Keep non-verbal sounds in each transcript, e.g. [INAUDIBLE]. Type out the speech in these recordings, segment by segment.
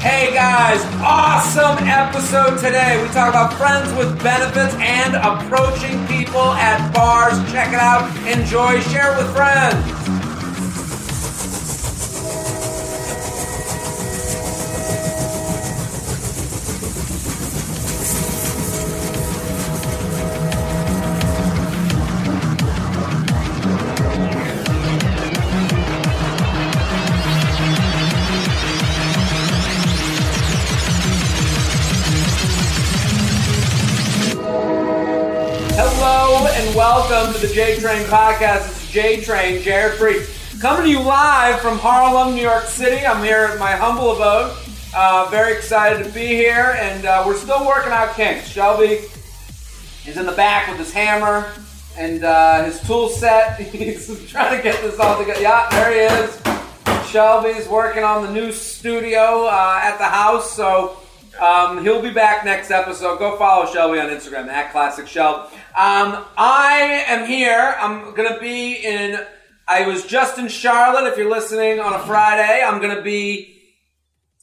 Hey guys, awesome episode today. We talk about friends with benefits and approaching people at bars. Check it out, enjoy, share it with friends. J Train Podcast. It's J Train, Jared Freid, coming to you live from Harlem, New York City. I'm here at my humble abode. Uh, very excited to be here, and uh, we're still working out kinks. Shelby is in the back with his hammer and uh, his tool set. [LAUGHS] He's trying to get this all together. Yeah, there he is. Shelby's working on the new studio uh, at the house, so um, he'll be back next episode. Go follow Shelby on Instagram at Classic Shelby. Um, I am here. I'm gonna be in. I was just in Charlotte. If you're listening on a Friday, I'm gonna be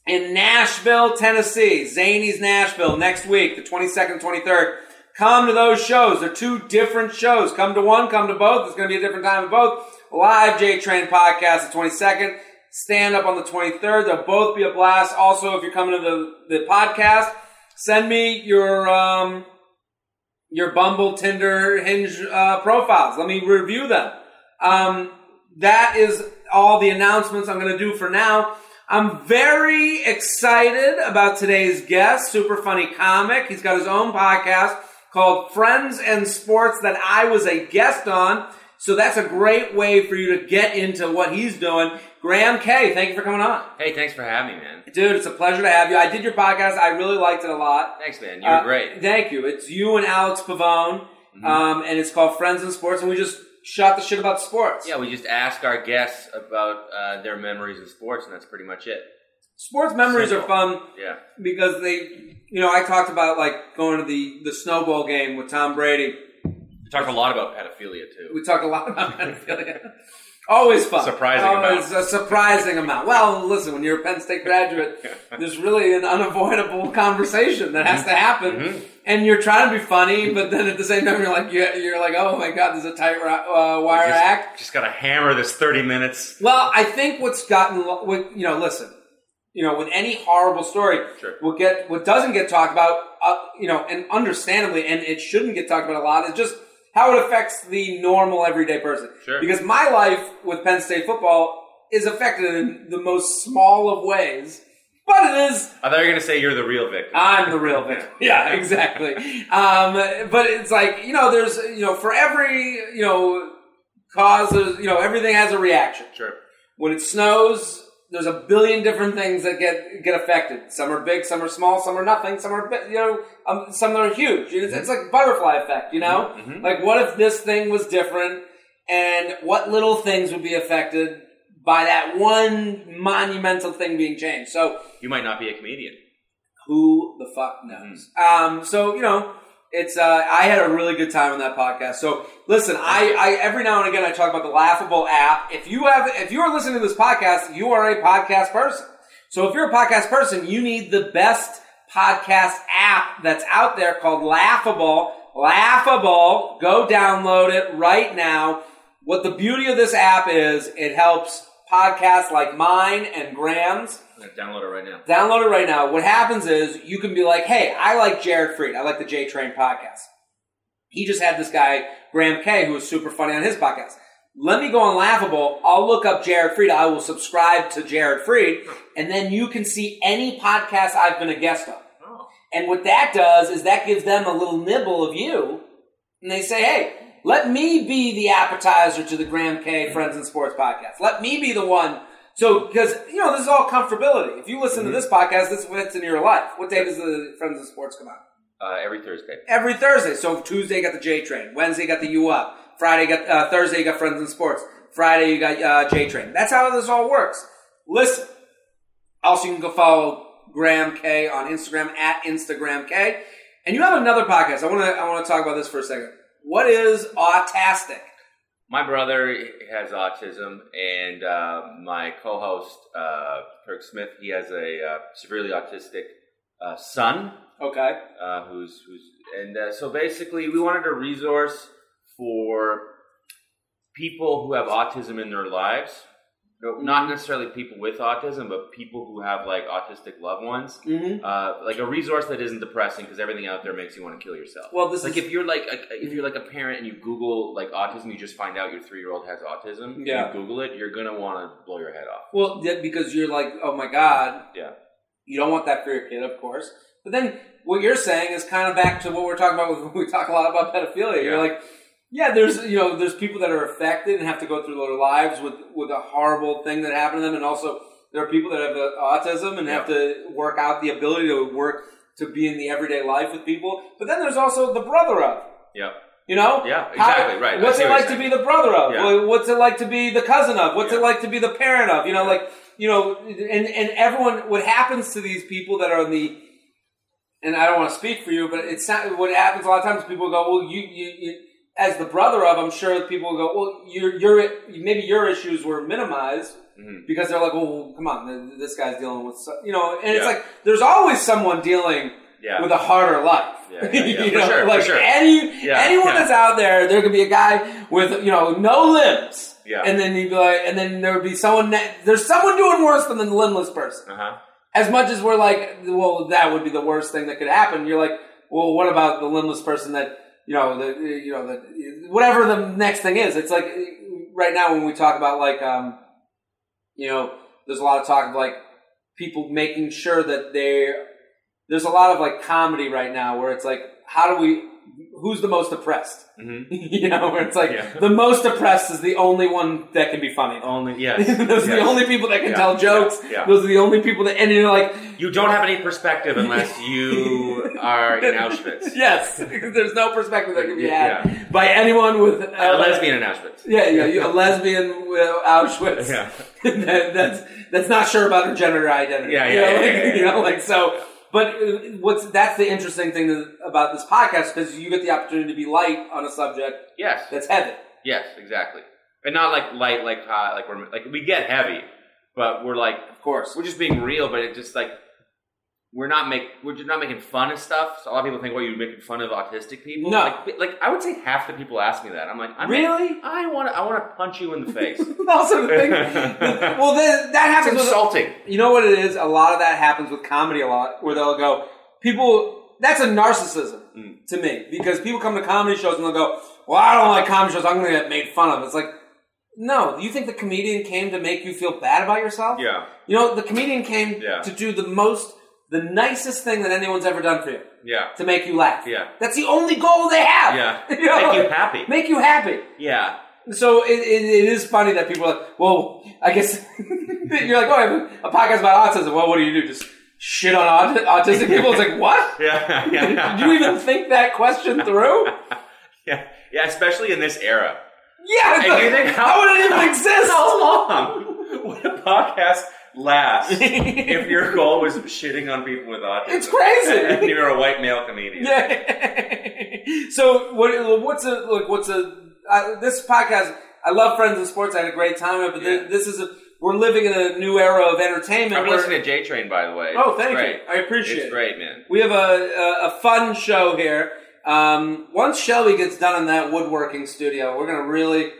in Nashville, Tennessee. Zanies Nashville next week, the 22nd, 23rd. Come to those shows. They're two different shows. Come to one, come to both. It's going to be a different time of both. Live J Train podcast the 22nd. Stand up on the 23rd. They'll both be a blast. Also, if you're coming to the, the podcast, send me your, um, your Bumble, Tinder, Hinge, uh, profiles. Let me review them. Um, that is all the announcements I'm going to do for now. I'm very excited about today's guest, super funny comic. He's got his own podcast called Friends and Sports that I was a guest on. So that's a great way for you to get into what he's doing. Graham Kay, thank you for coming on. Hey, thanks for having me, man. Dude, it's a pleasure to have you. I did your podcast. I really liked it a lot. Thanks, man. You were Uh, great. Thank you. It's you and Alex Pavone, um, and it's called Friends and Sports, and we just shot the shit about sports. Yeah, we just ask our guests about uh, their memories of sports, and that's pretty much it. Sports memories Simple. are fun Yeah. because they, you know, I talked about like going to the the snowball game with Tom Brady. We talked a lot about pedophilia too. We talked a lot about [LAUGHS] pedophilia. Always fun. Surprising Always amount. a surprising amount. Well, listen, when you're a Penn State graduate, [LAUGHS] there's really an unavoidable conversation that has to happen, Mhm. and you're trying to be funny, but then at the same time, you're like, you're, like, oh my god, there's a tight uh, wire just, act. Just gotta hammer this thirty minutes. Well, I think what's gotten, what, you know, listen, you know, with any horrible story, Sure. what get what doesn't get talked about, uh, you know, and understandably, and it shouldn't get talked about a lot, is just how it affects the normal everyday person. Sure. Because my life with Penn State football is affected in the most small of ways, but it is I thought you were gonna say you're the real victim. I'm the real victim. [LAUGHS] Yeah, exactly. Um, but it's like you know, there's you know, for every you know cause, you know, everything has a reaction. sure. When it snows, there's a billion different things that get get affected. Some are big, some are small, some are nothing, some are you know, um, some are huge. It's, it's like butterfly effect, you know. Mhm. Like, what if this thing was different, and what little things would be affected by that one monumental thing being changed? So You might not be a comedian. who the fuck knows? Um, so you know, it's uh, I had a really good time on that podcast. So listen, I, I every now and again I talk about the Laughable app. If you have, if you are listening to this podcast, you are a podcast person. So if you're a podcast person, you need the best podcast app that's out there called Laughable. Laughable. Go download it right now. What the beauty of this app is, it helps podcasts like mine and Graham's download it right now. Download it right now. What happens is you can be like, hey, I like Jared Freid. I like the J Train podcast. He just had this guy, Graham Kay, who was super funny on his podcast. Let me go on Laughable. I'll look up Jared Freid. I will subscribe to Jared Freid, and then you can see any podcast I've been a guest on. Oh. And what that does is that gives them a little nibble of you, and they say, hey, let me be the appetizer to the Graham Kay Friends and Sports podcast. Let me be the one. So, because, you know, this is all comfortability. If you listen to this podcast, this fits into your life. What day does the Friends and Sports come out? Uh, every Thursday. Every Thursday. So Tuesday you got the J Train. Wednesday got the U Up. Friday got, uh, Thursday you got Friends and Sports. Friday you got, uh, J Train. That's how this all works. Listen. Also, you can go follow Graham Kay on Instagram at Mr. Graham Kay. And you have another podcast. I want to, I want to talk about this for a second. What is autastic? My brother has autism, and uh, my co-host uh, Kirk Smith, he has a uh, severely autistic uh, son Okay. uh, who's who's and uh, so basically we wanted a resource for people who have autism in their lives No, not necessarily people with autism but people who have like autistic loved ones Mm-hmm. uh, like a resource that isn't depressing because everything out there makes you want to kill yourself Well, this like is if you're like a, if you're like a parent and you google like autism you just find out your three-year-old has autism Yeah. you google it you're gonna want to blow your head off well yeah, because you're like, oh my god. Yeah. You don't want that for your kid, of course. But then what you're saying is kind of back to what we're talking about. [LAUGHS] When we talk a lot about pedophilia. You're like, yeah, there's you know there's people that are affected and have to go through their lives with with a horrible thing that happened to them, and also there are people that have autism and have to work out the ability to work to be in the everyday life with people. But then there's also the brother of. yeah You know? Yeah, How- exactly, right. What's it like to be the brother of? Yeah. What's it like to be the cousin of? What's it like to be the parent of? You know, like you know, and and everyone. What happens to these people that are in the and I don't want to speak for you, but it's not what happens a lot of times. People go, well, you, you, you as the brother of, I'm sure people will go, well, your your maybe your issues were minimized Mhm. because they're like, well, come on, this guy's dealing with, you know, and it's like there's always someone dealing yeah with a harder life. Yeah, yeah, [LAUGHS] yeah, you know, sure, like sure. any Yeah, anyone yeah. that's out there, there could be a guy with you know no limbs, Yeah. and then you'd be like, and then there would be someone. ne- There's someone doing worse than the limbless person. uh-huh As much as we're like, well, that would be the worst thing that could happen. You're like, well, what about the limbless person that you know, the you know, the whatever the next thing is. It's like right now when we talk about like, um, you know, there's a lot of talk of like people making sure that they there's a lot of like comedy right now where it's like, how do we, who's the most oppressed? hmm [LAUGHS] you know, where it's like Yeah. the most oppressed is the only one that can be funny. only [LAUGHS] yeah, Those are the only people that can Yeah, tell jokes. yeah, yeah. Those are the only people that, and you're like, You don't have any perspective unless [LAUGHS] you are in Auschwitz. yes, there's no perspective that can be had Yeah. by anyone with A lesbian in Auschwitz. Yeah, yeah, you- a lesbian with Auschwitz. Yeah. that, that's that's not sure about her gender identity. Yeah, you know, yeah, like, yeah, yeah. you know, like so. But uh, what's that's the interesting thing about this podcast because you get the opportunity to be light on a subject Yes. that's heavy. Yes, exactly. And not like light, like hot, like we're like we get heavy, but we're like Of course. we're just being real. But it just like we're not make we're just not making fun of stuff. So a lot of people think, well, you're making fun of autistic people. No. like, like I would say half the people ask me that. I'm like, I'm Really? I want to I want to punch you in the face. [LAUGHS] also, the thing. [LAUGHS] well, then, that it's happens. With, insulting. you know what it is? A lot of that happens with comedy a lot, where they'll go, people. That's a narcissism Mm. to me because people come to comedy shows and they'll go, "Well, I don't like comedy shows. I'm going to get made fun of." It's like, no. You think the comedian came to make you feel bad about yourself? Yeah, You know, the comedian came Yeah. to do the most, the nicest thing that anyone's ever done for you yeah, to make you laugh. Yeah. That's the only goal they have. yeah. You [LAUGHS] know, Make you happy. Make you happy. Yeah, So it, it, it is funny that people are like, well, I guess [LAUGHS] you're like, oh, I have a podcast about autism. Well, what do you do? Just shit on aut- autistic people? It's like, [LAUGHS] what? yeah, yeah. Did you even think that question through? yeah, yeah. Especially in this era. Yeah. Like, you think how would it even exist? How long would a podcast last [LAUGHS] if your goal was shitting on people with autism? It's crazy. [LAUGHS] and you're a white male comedian. Yeah. [LAUGHS] so what? What's a look? What's a uh, this podcast? I love Friends of Sports. I had a great time with it, but Yeah. thi- this is a we're living in a new era of entertainment. I'm listening to J Train, by the way. Oh, thank great. you. I appreciate It's it. great, man. We have a, a, a fun show here. Um, once Shelby gets done in that woodworking studio, we're gonna really.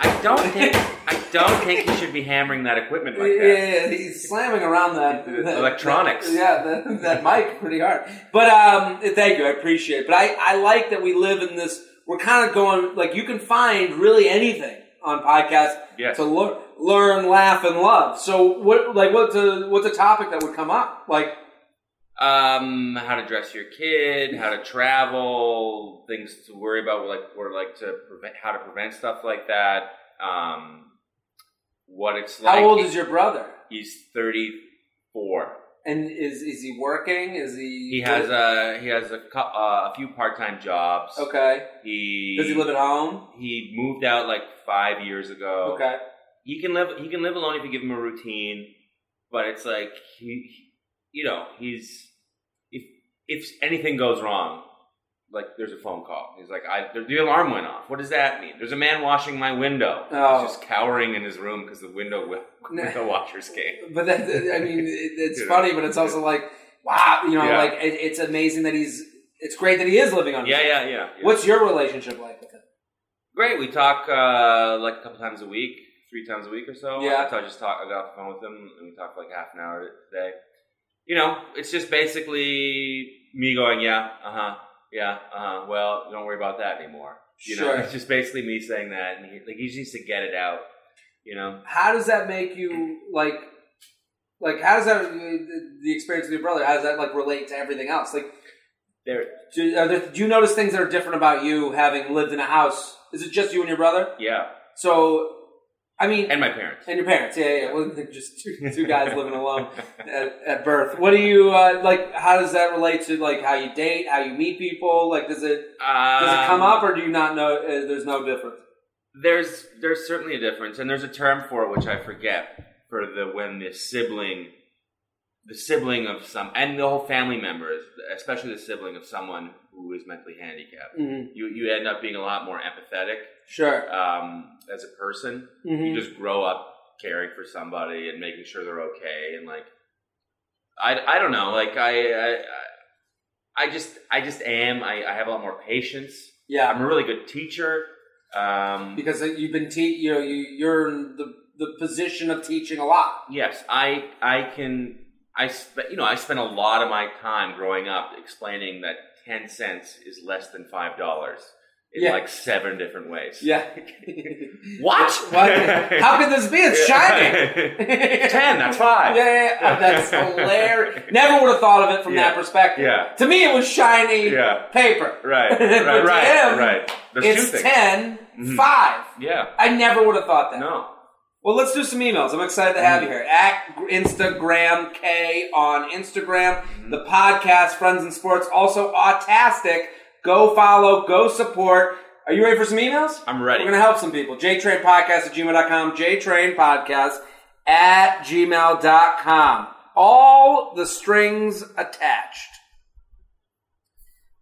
I don't think I don't think you should be hammering that equipment like yeah, that. yeah, he's slamming around that, that- Electronics. yeah, that, that mic pretty hard. But um, thank you, I appreciate it. But I, I like that we live in this. We're kind of going like you can find really anything on podcasts Yes. to lear- learn, laugh, and love. So what like what's a what's a topic that would come up like? Um, how to dress your kid, how to travel, things to worry about, like or like to prevent, how to prevent stuff like that. Um, what it's like. How old is your brother? He's thirty four. And is is he working? Is he? He has a he has a uh, a few part time jobs. Okay. He Does he live at home? He moved out like five years ago. Okay. He can live. He can live alone if you give him a routine. But it's like he, you know, he's if anything goes wrong, like there's a phone call. He's like, I, the, the alarm went off. What does that mean? There's a man washing my window. Oh. He's just cowering in his room because the window wi- [LAUGHS] window washers came. But that, I mean, [LAUGHS] it's funny, but it's also like, wow, you know, Yeah. like it, it's amazing that he's. It's great that he is living on. Yeah, yeah, yeah. yeah. What's your relationship like with him? Great. We talk uh, like a couple times a week, three times a week or so. Yeah. So I just talk. I got off the phone with him, and we talk for like half an hour a day. You know, it's just basically me going, yeah, uh huh, yeah, uh huh. Well, don't worry about that anymore. You know, Sure. it's just basically me saying that, and he, like he just needs to get it out. You know, How does that make you like? Like, how does that the, the experience with your brother? How does that like relate to everything else? Like, there. do, there, do you notice things that are different about you having lived in a house? Is it just you and your brother? Yeah, So, I mean, and my parents. And your parents, yeah, yeah. Well, just two, two guys [LAUGHS] living alone at, at birth. What do you uh, like? How does that relate to like how you date, how you meet people? Like, does it does it come Um, up, or do you not know? Uh, there's no difference. There's there's certainly a difference, and there's a term for it which I forget for the when the sibling, the sibling of some, and the whole family members, especially the sibling of someone who is mentally handicapped. Mm-hmm. You you end up being a lot more empathetic Sure. um, as a person. hmm You just grow up caring for somebody and making sure they're okay, and like I, I don't know, like I. I I just, I just am. I, I have a lot more patience. yeah, I'm a really good teacher. Um, because you've been te- you know you, you're in the the position of teaching a lot. Yes, I I can I spe- you know I spent a lot of my time growing up explaining that ten cents is less than five dollars in Yeah. like seven different ways. Yeah. [LAUGHS] What? [LAUGHS] What? How could this be? It's shiny. [LAUGHS] ten. That's five. Yeah, yeah, yeah. Oh, that's hilarious. Never would have thought of it from Yeah. that perspective. Yeah. To me, it was shiny Yeah. paper. Right. Right. to Right. him, right. There's It's. 10, Mhm. 5. Yeah. I never would have thought that. No. Well, let's do some emails. I'm excited to have you here. At Mr. Graham Kay on Instagram. Mm-hmm. The podcast, Friends in Sports, also Autastic. Go follow, go support. Are you ready for some emails? I'm ready. We're going to help some people. JTrainPodcast at gmail.com. JTrainPodcast at gmail.com. All the strings attached.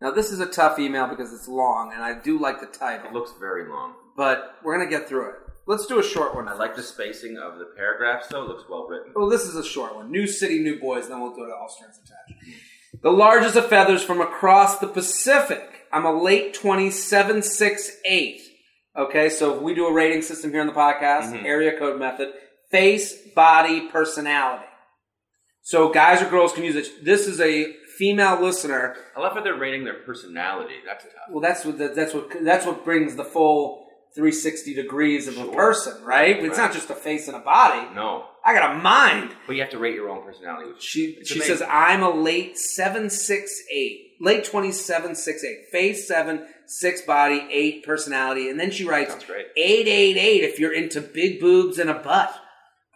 Now, this is a tough email because it's long, and I do like the title, It looks very long. but we're going to get through it. Let's do a short one. I like the spacing of the paragraphs, though. It looks well written. Well, this is a short one. New City, New Boys, then we'll go to All Strings Attached. The largest of feathers from across the Pacific. I'm a late 2768. Okay, so if we do a rating system here on the podcast, Mhm. area code method, face, body, personality. So guys or girls can use it. This is a female listener. I love how they're rating their personality. That's tough. Well, that's what that's what that's what brings the full 360 degrees of a person, right? It's not just a face and a body. No, I got a mind. but you have to rate your own personality. She she amazing. says I'm a late seven six eight, late twenty seven six eight, face seven, six body, eight personality, and then she writes sounds great. eight eight eight if you're into big boobs and a butt.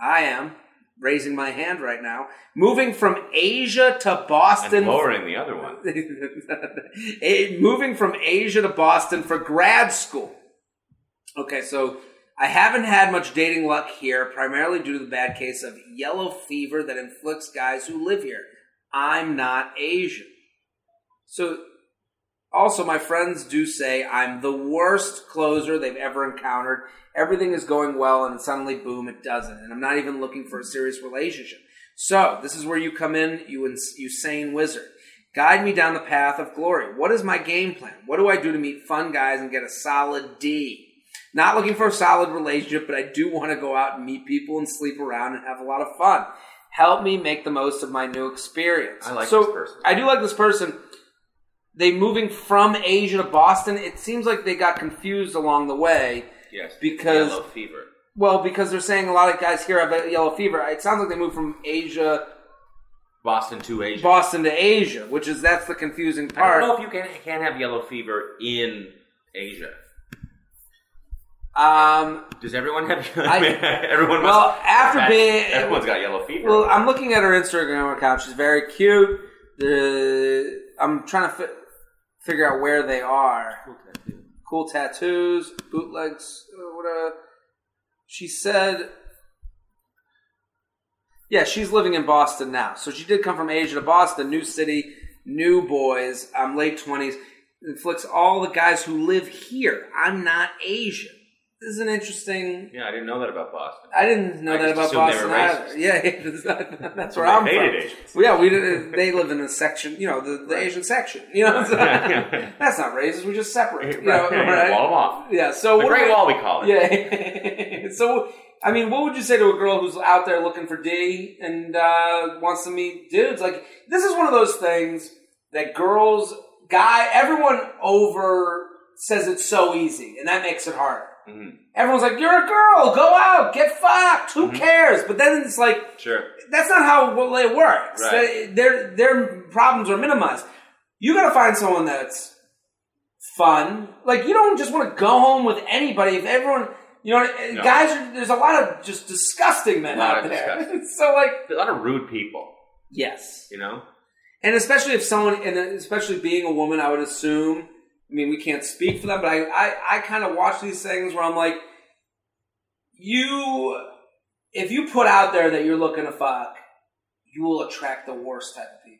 I am raising my hand right now. Moving from Asia to Boston. And lowering the other one. [LAUGHS] Moving from Asia to Boston for grad school. Okay, so I haven't had much dating luck here, primarily due to the bad case of yellow fever that inflicts guys who live here. I'm not Asian. So, also, my friends do say I'm the worst closer they've ever encountered. Everything is going well, and suddenly, boom, it doesn't. And I'm not even looking for a serious relationship. So, this is where you come in, you, ins- you sane wizard. Guide me down the path of glory. What is my game plan? What do I do to meet fun guys and get a solid D? Not looking for a solid relationship, but I do want to go out and meet people and sleep around and have a lot of fun. Help me make the most of my new experience. I like so, this person. I do like this person. They moving from Asia to Boston. It seems like they got confused along the way. Yes, Because- yellow fever. Well, because they're saying a lot of guys here have yellow fever. It sounds like they moved from Asia, Boston to Asia. Boston to Asia, which is that's the confusing part. I don't know if you can can have yellow fever in Asia. Um, Does everyone have? I- [LAUGHS] everyone. well, must, after being- everyone's got yellow fever. well, I'm looking at her Instagram account. She's very cute. The I'm trying to fi- figure out where they are. Cool tattoos, bootlegs. uh, What a. She said. Yeah, she's living in Boston now. So she did come from Asia to Boston, new city, new boys. I'm late twenties. inflicts all the guys who live here. I'm not Asian. This is an interesting. Yeah, I didn't know that about Boston. I didn't know I that about Boston either. Yeah, [LAUGHS] not- that's where They I'm hated from. Asians. Well, yeah, we did, they live in a section, you know, the, the Asian section. You know, so- [LAUGHS] that's not racist. We just separate. You know, right? Wall them off. Yeah. So The what Great Wall, we call it. Yeah. [LAUGHS] so, I mean, what would you say to a girl who's out there looking for D and uh, wants to meet dudes? Like, this is one of those things that girls, guy, everyone over says it's so easy, and that makes it harder. Mhm. Everyone's like, "You're a girl, go out, get fucked. Who Mhm. cares?" But then it's like, Sure. that's not how it works. Right. They- Their their problems are minimized. You got to find someone that's fun. Like you don't just want to go home with anybody. If everyone, you know, No. guys, are, there's a lot of just disgusting men out there. [LAUGHS] so like, A lot of rude people, yes, you know? and especially if someone, and especially being a woman, I would assume. I mean, we can't speak for them, but I I, I kind of watch these things where I'm like, you, if you put out there that you're looking to fuck, you will attract the worst type of people.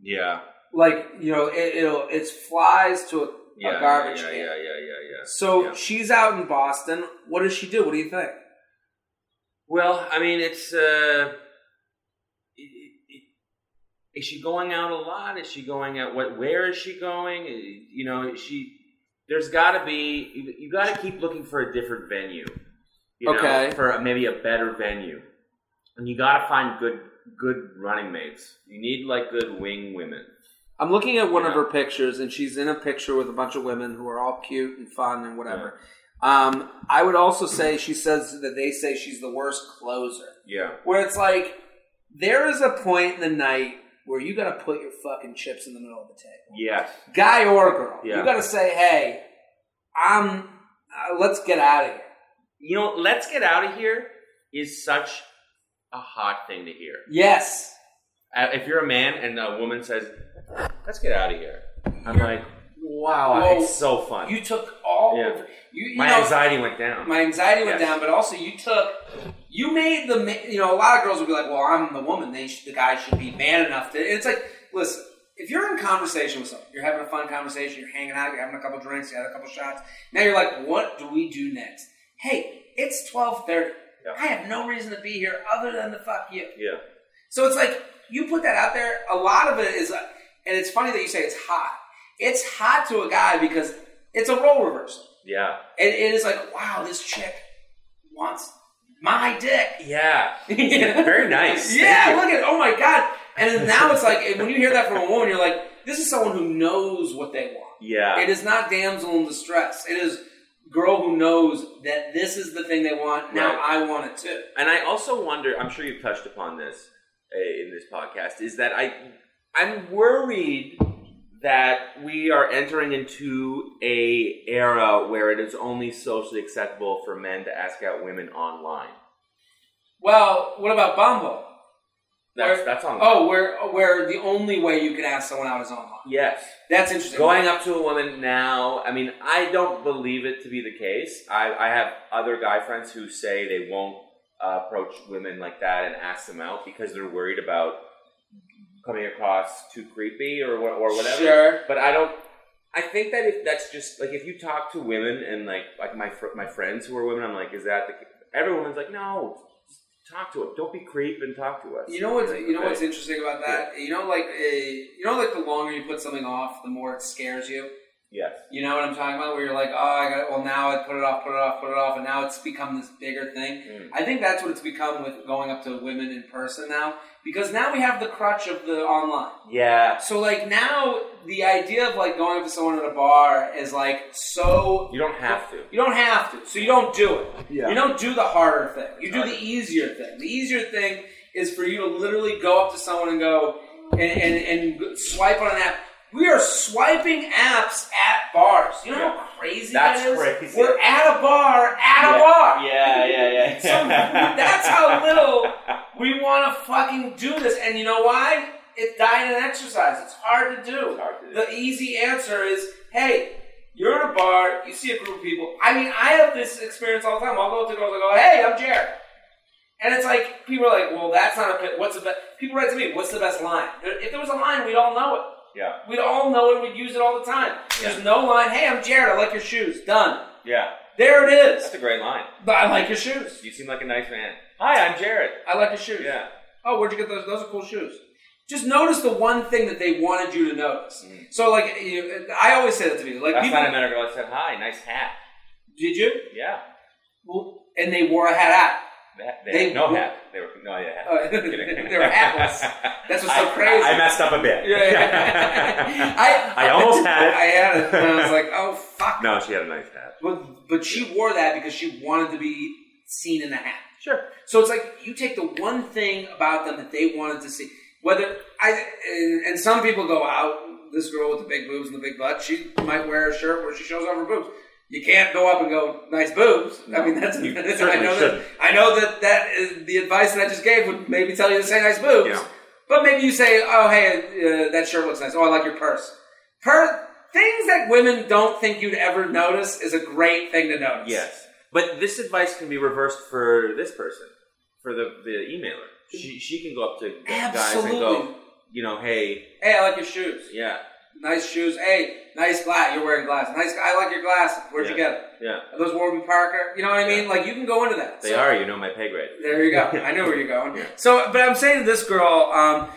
Yeah. like you know it, it'll it's flies to a, Yeah. a garbage yeah, can. yeah, yeah, yeah, yeah, yeah. So Yeah. she's out in Boston. What does she do? What do you think? Well, I mean, it's. uh Is she going out a lot? Is she going out? What? Where is she going? Uh, You know, she. There's got to be. You, you got to keep looking for a different venue. You know, Okay. For maybe a better venue, and you got to find good good running mates. You need like good wing women. I'm looking at one of her pictures, and she's in a picture with a bunch of women who are all cute and fun and whatever. Um, I would also say she says that they say she's the worst closer. Yeah. Where it's like there is a point in the night where you got to put your fucking chips in the middle of the table. Yes. guy or girl. Yeah. You got to say, "Hey, I'm. Uh, let's get out of here." You know, let's get out of here is such a hot thing to hear. Yes. Uh, if you're a man and a woman says, "Let's get out of here," I'm You're- like, "Wow, Whoa. it's so fun." You took all. Yeah. You, you My know, anxiety went down. my anxiety went Yes. down, but also you took. You made the. You know, a lot of girls would be like, "Well, I'm the woman. They sh- the guy should be man enough to." It's like, listen. If you're in conversation with someone, you're having a fun conversation, you're hanging out, you're having a couple drinks, you had a couple shots. Now you're like, "What do we do next?" Hey, it's twelve thirty. Yeah. I have no reason to be here other than the fuck you. yeah, So it's like you put that out there. A lot of it is, uh, and it's funny that you say it's hot. It's hot to a guy because it's a role reversal. Yeah, And it is like, wow, this chick wants my dick. yeah. [LAUGHS] Very nice. Yeah, look at oh my god. And now it's like when you hear that from a woman, you're like, this is someone who knows what they want. Yeah, It is not damsel in distress. It is girl who knows that this is the thing they want. Now Right. I want it too. and I also wonder. I'm sure you've touched upon this uh, in this podcast. Is that I? I'm worried that we are entering into a era where it is only socially acceptable for men to ask out women online. Well, what about Bumble? That's Where- that's on. Oh, where where the only way you can ask someone out is online. yes. That's interesting. Going up to a woman now, I mean, I don't believe it to be the case. I, I have other guy friends who say they won't uh, approach women like that and ask them out because they're worried about coming across too creepy or or whatever. Sure. But I don't. I think that if that's just like if you talk to women and like like my fr- my friends who are women, I'm like, is that the? Every woman's like, no, talk to us. Don't be creep and talk to us. You know what's you know what's interesting about that? You know, like a, you know, like the longer you put something off, the more it scares you. Yes. You know what I'm talking about? Where you're like, oh, I got it. well now I put it off, put it off, put it off, and now it's become this bigger thing. Mm. I think that's what it's become with going up to women in person now, because now we have the crutch of the online. Yeah. So like now the idea of like going up to someone at a bar is like so You don't have to. You don't have to, so you don't do it. Yeah. You don't do the harder thing. You do the easier thing. The easier thing is for you to literally go up to someone and go and, and, and swipe on an app. We are swiping apps at bars. You know how crazy That's that is? crazy. We're at a bar, at a yeah. bar. Yeah, yeah, yeah. [LAUGHS] So that's how little [LAUGHS] we want to fucking do this. And you know why? It's diet and exercise. It's hard to do. It's hard to do. The easy answer is, hey, you're in a bar, you see a group of people. I mean, I have this experience all the time. I'll go up to girls and go, hey, I'm Jared. And it's like, people are like, well, that's not a, pit. what's the best, people write to me, what's the best line? If there was a line, we'd all know it. Yeah. We'd all know it. We'd use it all the time. There's no line. Hey, I'm Jared. I like your shoes. Done. Yeah. There it is. That's a great line. But I like your shoes. You seem like a nice man. Hi, I'm Jared. I like your shoes. Yeah. Oh, where'd you get those? Those are cool shoes. Just notice the one thing that they wanted you to notice. Mm. So, like, you, I always say that to people. Like, Last people, I met a girl. I said, "Hi, nice hat." did you? Yeah. Well, and they wore a hat They, had- they, They had no w- hat. They were no, yeah. hat. Uh, [LAUGHS] they were hatless. That's what's so I- crazy. I, messed up a bit. Yeah, yeah. [LAUGHS] I I almost had it. I had it, and I was like, oh fuck. No, she had a nice hat. But but she wore that because she wanted to be seen in the hat. Sure. So it's like you take the one thing about them that they wanted to see. Whether I and, and some people go out. This girl with the big boobs and the big butt, she might wear a shirt where she shows off her boobs. You can't go up and go nice boobs. I mean, that's You [LAUGHS] I know that shouldn't. I know that that is the advice that I just gave would maybe tell you to say nice boobs. Yeah. But maybe you say, "Oh, hey, uh, that shirt looks nice. Oh, I like your purse." Per things that women don't think you'd ever notice is a great thing to notice. Yes, but this advice can be reversed for this person, for the the emailer. She she can go up to guys and go, you know, hey, Hey, I like your shoes. yeah, Nice shoes. Hey, nice glass. You're wearing glasses. Nice. I like your glasses. Where'd you get it? yeah, Are those Warby Parker? You know what I mean? Yeah. Like you can go into that. they So- are. You know my pay grade. There you go. [LAUGHS] I know where you're going. So, but I'm saying to this girl, um,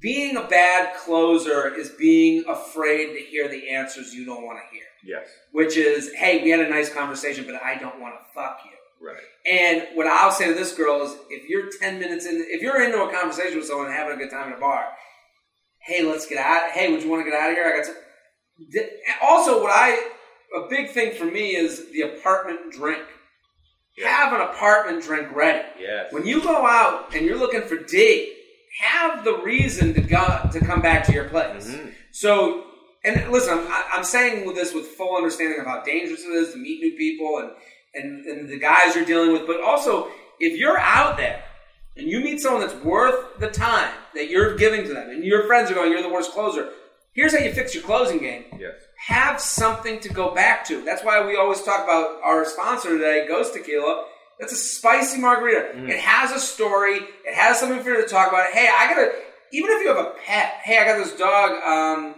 being a bad closer is being afraid to hear the answers you don't want to hear. Yes. Which is, hey, we had a nice conversation, but I don't want to fuck you. Right. And what I'll say to this girl is, if you're 10 minutes in, if you're into a conversation with someone and having a good time in a bar, hey, let's get out. Hey, would you want to get out of here? I got some. Also, what I, a big thing for me is the apartment drink. Have an apartment drink ready. Yes. When you go out and you're looking for D, have the reason to go to come back to your place. Mhm. So, and listen, I'm, I'm saying with this with full understanding of how dangerous it is to meet new people and, and and the guys you're dealing with, but also if you're out there and you meet someone that's worth the time that you're giving to them, and your friends are going, "You're the worst closer." Here's how you fix your closing game Yes. have something to go back to. That's why we always talk about our sponsor today, Ghost Tequila. That's a spicy margarita. Mm. It has a story. It has something for you to talk about. Hey, I gotta. Even if you have a pet. Hey, I got this dog. Um,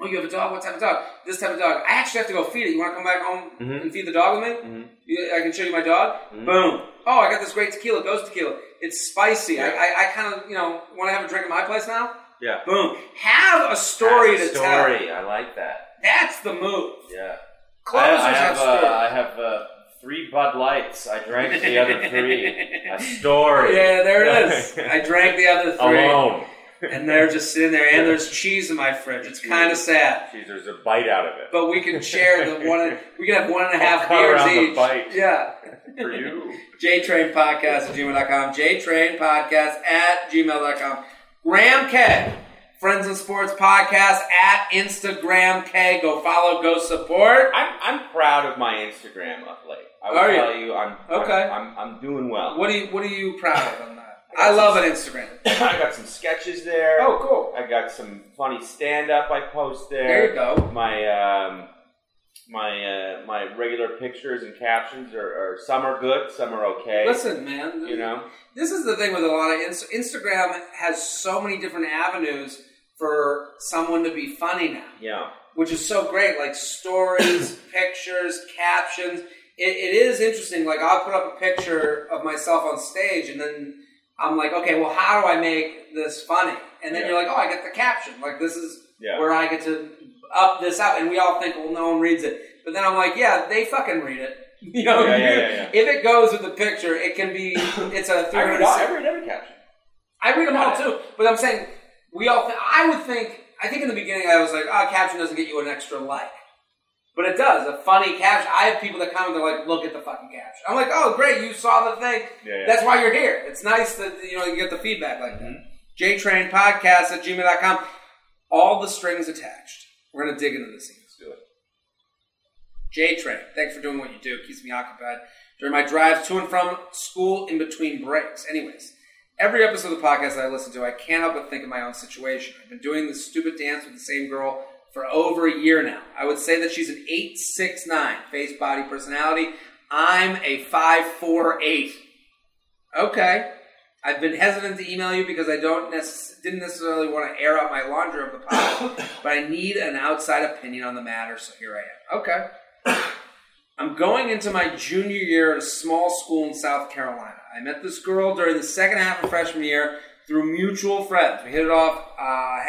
oh, you have a dog. What type of dog? This type of dog. I actually have to go feed it. You want to come back home Mhm. and feed the dog with me? Mhm. I can show you my dog. Mhm. Boom. Oh, I got this great tequila, Ghost Tequila. It's spicy. Yeah. I, I, I kind of, you know, want to have a drink at my place now. Yeah. Boom. Have a story Have a to tell. story. I like that. That's the move. Yeah. Closers I, I have, have, uh. I have uh, three Bud Lights. I drank the other three. A story. [LAUGHS] Yeah, there it is. [LAUGHS] I drank the other three, Alone. And they're just sitting there. And there's cheese in my fridge. It's kind of sad, Cheese, there's a bite out of it. but we can share the one. We can have one and a half beers each. bite. Yeah. For you. [LAUGHS] JTrain Podcast at gmail.com. JTrain Podcast at gmail.com. Graham Kay. Friends and Sports Podcast at Mr. Graham Kay. Go follow, go support. I'm, I'm proud of my Instagram of late. I will Are you? tell you, I'm Okay. I'm, I'm, I'm doing well. What are you What are you proud of that? I love an Instagram. [LAUGHS] I got some sketches there. Oh, cool. I got some funny stand up I post there. There you go. My um, my uh, my regular pictures and captions are, are some are good, some are okay. Listen, man. you know, This is the thing with a lot of Inst- Instagram has so many different avenues for someone to be funny now, yeah, which is so great. Like stories, [COUGHS] pictures, captions. It, it is interesting. Like I'll put up a picture of myself on stage, and then I'm like, okay, well, how do I make this funny? And then Yeah. you're like, oh, I get the caption. Like this is yeah. where I get to up this out, and we all think, well, no one reads it. But then I'm like, yeah, they fucking read it. [LAUGHS] You know, Yeah, yeah, if it goes with the picture, it can be. It's a three. I read, 360 all, I read every caption. I read them all too, but I'm saying we all. Th- I would think. I think in the beginning I was like, "Oh, caption doesn't get you an extra like," but it does. A funny caption. I have people that comment. They're like, "Look at the fucking caption." I'm like, "Oh, great! You saw the thing. Yeah, yeah. That's why you're here. It's nice that you know you get the feedback like that." Mm-hmm. JTrain Podcast at gmail.com. All the strings attached. We're gonna dig into this scene. Let's do it. JTrain, thanks for doing what you do. It keeps me occupied during my drives to and from school in between breaks. Anyways, every episode of the podcast that I listen to, I can't help but think of my own situation. I've been doing this stupid dance with the same girl for over a year now. I would say that she's an 869 face, body, personality. I'm a 548. Okay. I've been hesitant to email you because I don't necess- didn't necessarily want to air out my laundry of the past, [COUGHS] but I need an outside opinion on the matter, so here I am. Okay. [COUGHS] I'm going into my junior year at a small school in South Carolina. I met this girl during the second half of freshman year through mutual friends. We hit it off uh,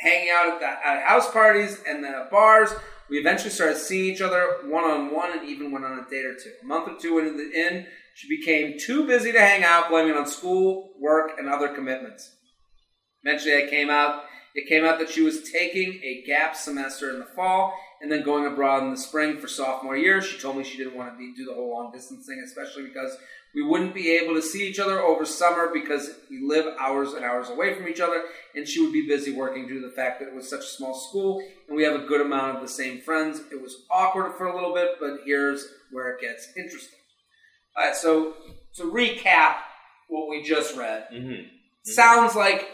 hanging out at, the, at house parties and the bars. We eventually started seeing each other one on one and even went on a date or two. A month or two into the in, she became too busy to hang out, blaming on school, work, and other commitments. Eventually, it came out. It came out that she was taking a gap semester in the fall and then going abroad in the spring for sophomore year. She told me she didn't want to be, do the whole long distance thing, especially because we wouldn't be able to see each other over summer because we live hours and hours away from each other, and she would be busy working due to the fact that it was such a small school and we have a good amount of the same friends. It was awkward for a little bit, but here's where it gets interesting. All right, so to recap what we just read, Mm-hmm. sounds like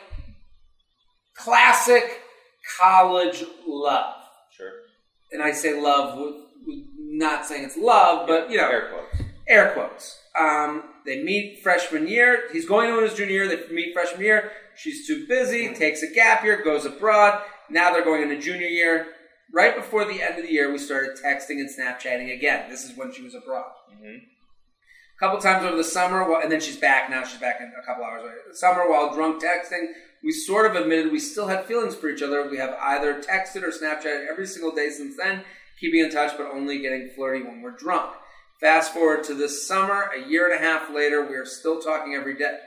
classic college love. Sure. And I say love with, with not saying it's love, but you know, Air quotes. air quotes. Um, they meet freshman year. He's going into his junior year. They meet freshman year. She's too busy. Takes a gap year. Goes abroad. Now they're going into junior year. Right before the end of the year, we started texting and Snapchatting again. This is when she was abroad. Mm-hmm. A couple times over the summer, well, and then she's back now. She's back in a couple hours later. The summer, while drunk texting, we sort of admitted we still had feelings for each other. We have either texted or Snapchatted every single day since then, keeping in touch, but only getting flirty when we're drunk. Fast forward to this summer, a year and a half later, we are still talking every day.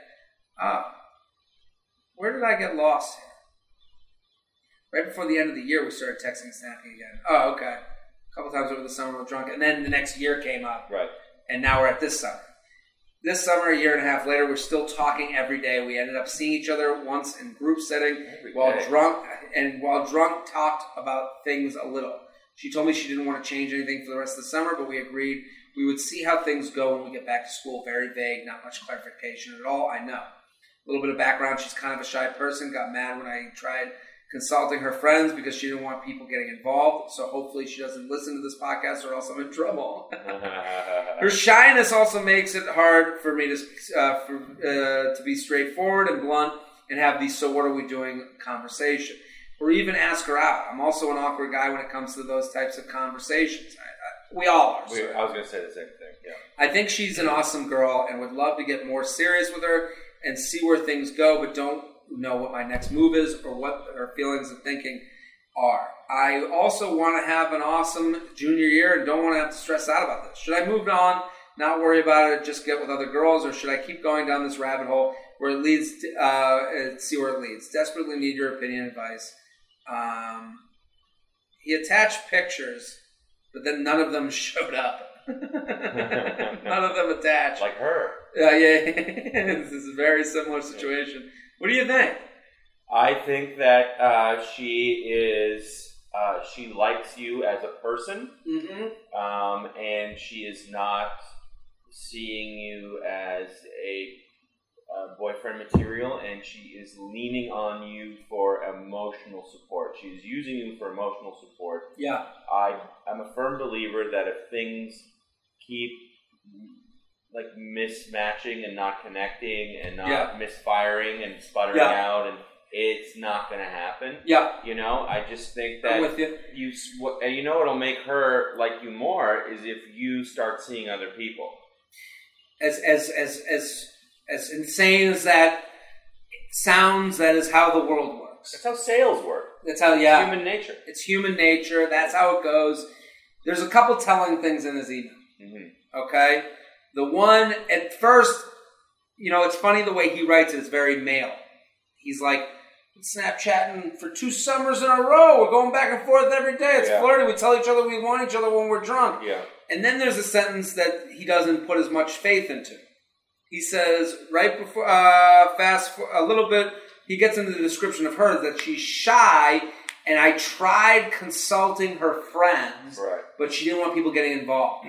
Ah, where did I get lost here? Right before the end of the year, we started texting and snapping again. Oh, okay. A couple times over the summer, we're drunk, and then the next year came up Right. and now we're at this summer. This summer, a year and a half later, we're still talking every day. We ended up seeing each other once in group setting Every while day. drunk, and while drunk, talked about things a little. She told me she didn't want to change anything for the rest of the summer, but we agreed we would see how things go when we get back to school. Very vague, not much clarification at all. I know. A little bit of background: she's kind of a shy person. Got mad when I tried consulting her friends because she didn't want people getting involved. So hopefully, she doesn't listen to this podcast, or else I'm in trouble. [LAUGHS] Her shyness also makes it hard for me to uh, for, uh, to be straightforward and blunt and have these "so what are we doing" conversation, or even ask her out. I'm also an awkward guy when it comes to those types of conversations. I, we all are. We- I was going to say the same thing. Yeah. I think she's an awesome girl and would love to get more serious with her and see where things go, but don't know what my next move is or what her feelings and thinking are. I also want to have an awesome junior year and don't want to have to stress out about this. Should I move on, not worry about it, just get with other girls, or should I keep going down this rabbit hole where it leads to, uh, see where it leads? Desperately need your opinion and advice. Um, he attached pictures, but then none of them [LAUGHS] showed up. [LAUGHS] none of them attached. Like her. Uh, yeah, [LAUGHS] this is a very similar situation. What do you think? I think that uh, she is. Uh, she likes you as a person, Mm-hmm. um, and she is not seeing you as a uh, boyfriend material, and she is leaning on you for emotional support. She is using you for emotional support. Yeah. I I'm a firm believer that if things keep like mismatching and not connecting and not Yeah. misfiring and sputtering Yeah. out and it's not going to happen. Yeah. You know, I just think I'm that with you. you what- you know what'll make her like you more is if you start seeing other people. As as as as as insane as that sounds, that is how the world works. That's how sales work. That's how yeah. Human nature. It's human nature. That's how it goes. There's a couple telling things in his email. hmm Okay, the one at first, you know, it's funny the way he writes it. It's very male. He's like Snapchatting for two summers in a row. We're going back and forth every day. It's Yeah. flirty. We tell each other we want each other when we're drunk. Yeah. And then there's a sentence that he doesn't put as much faith into. He says right before, uh, fast for a little bit, he gets into the description of her that she's shy, and I tried consulting her friends, Right. but she didn't want people getting involved.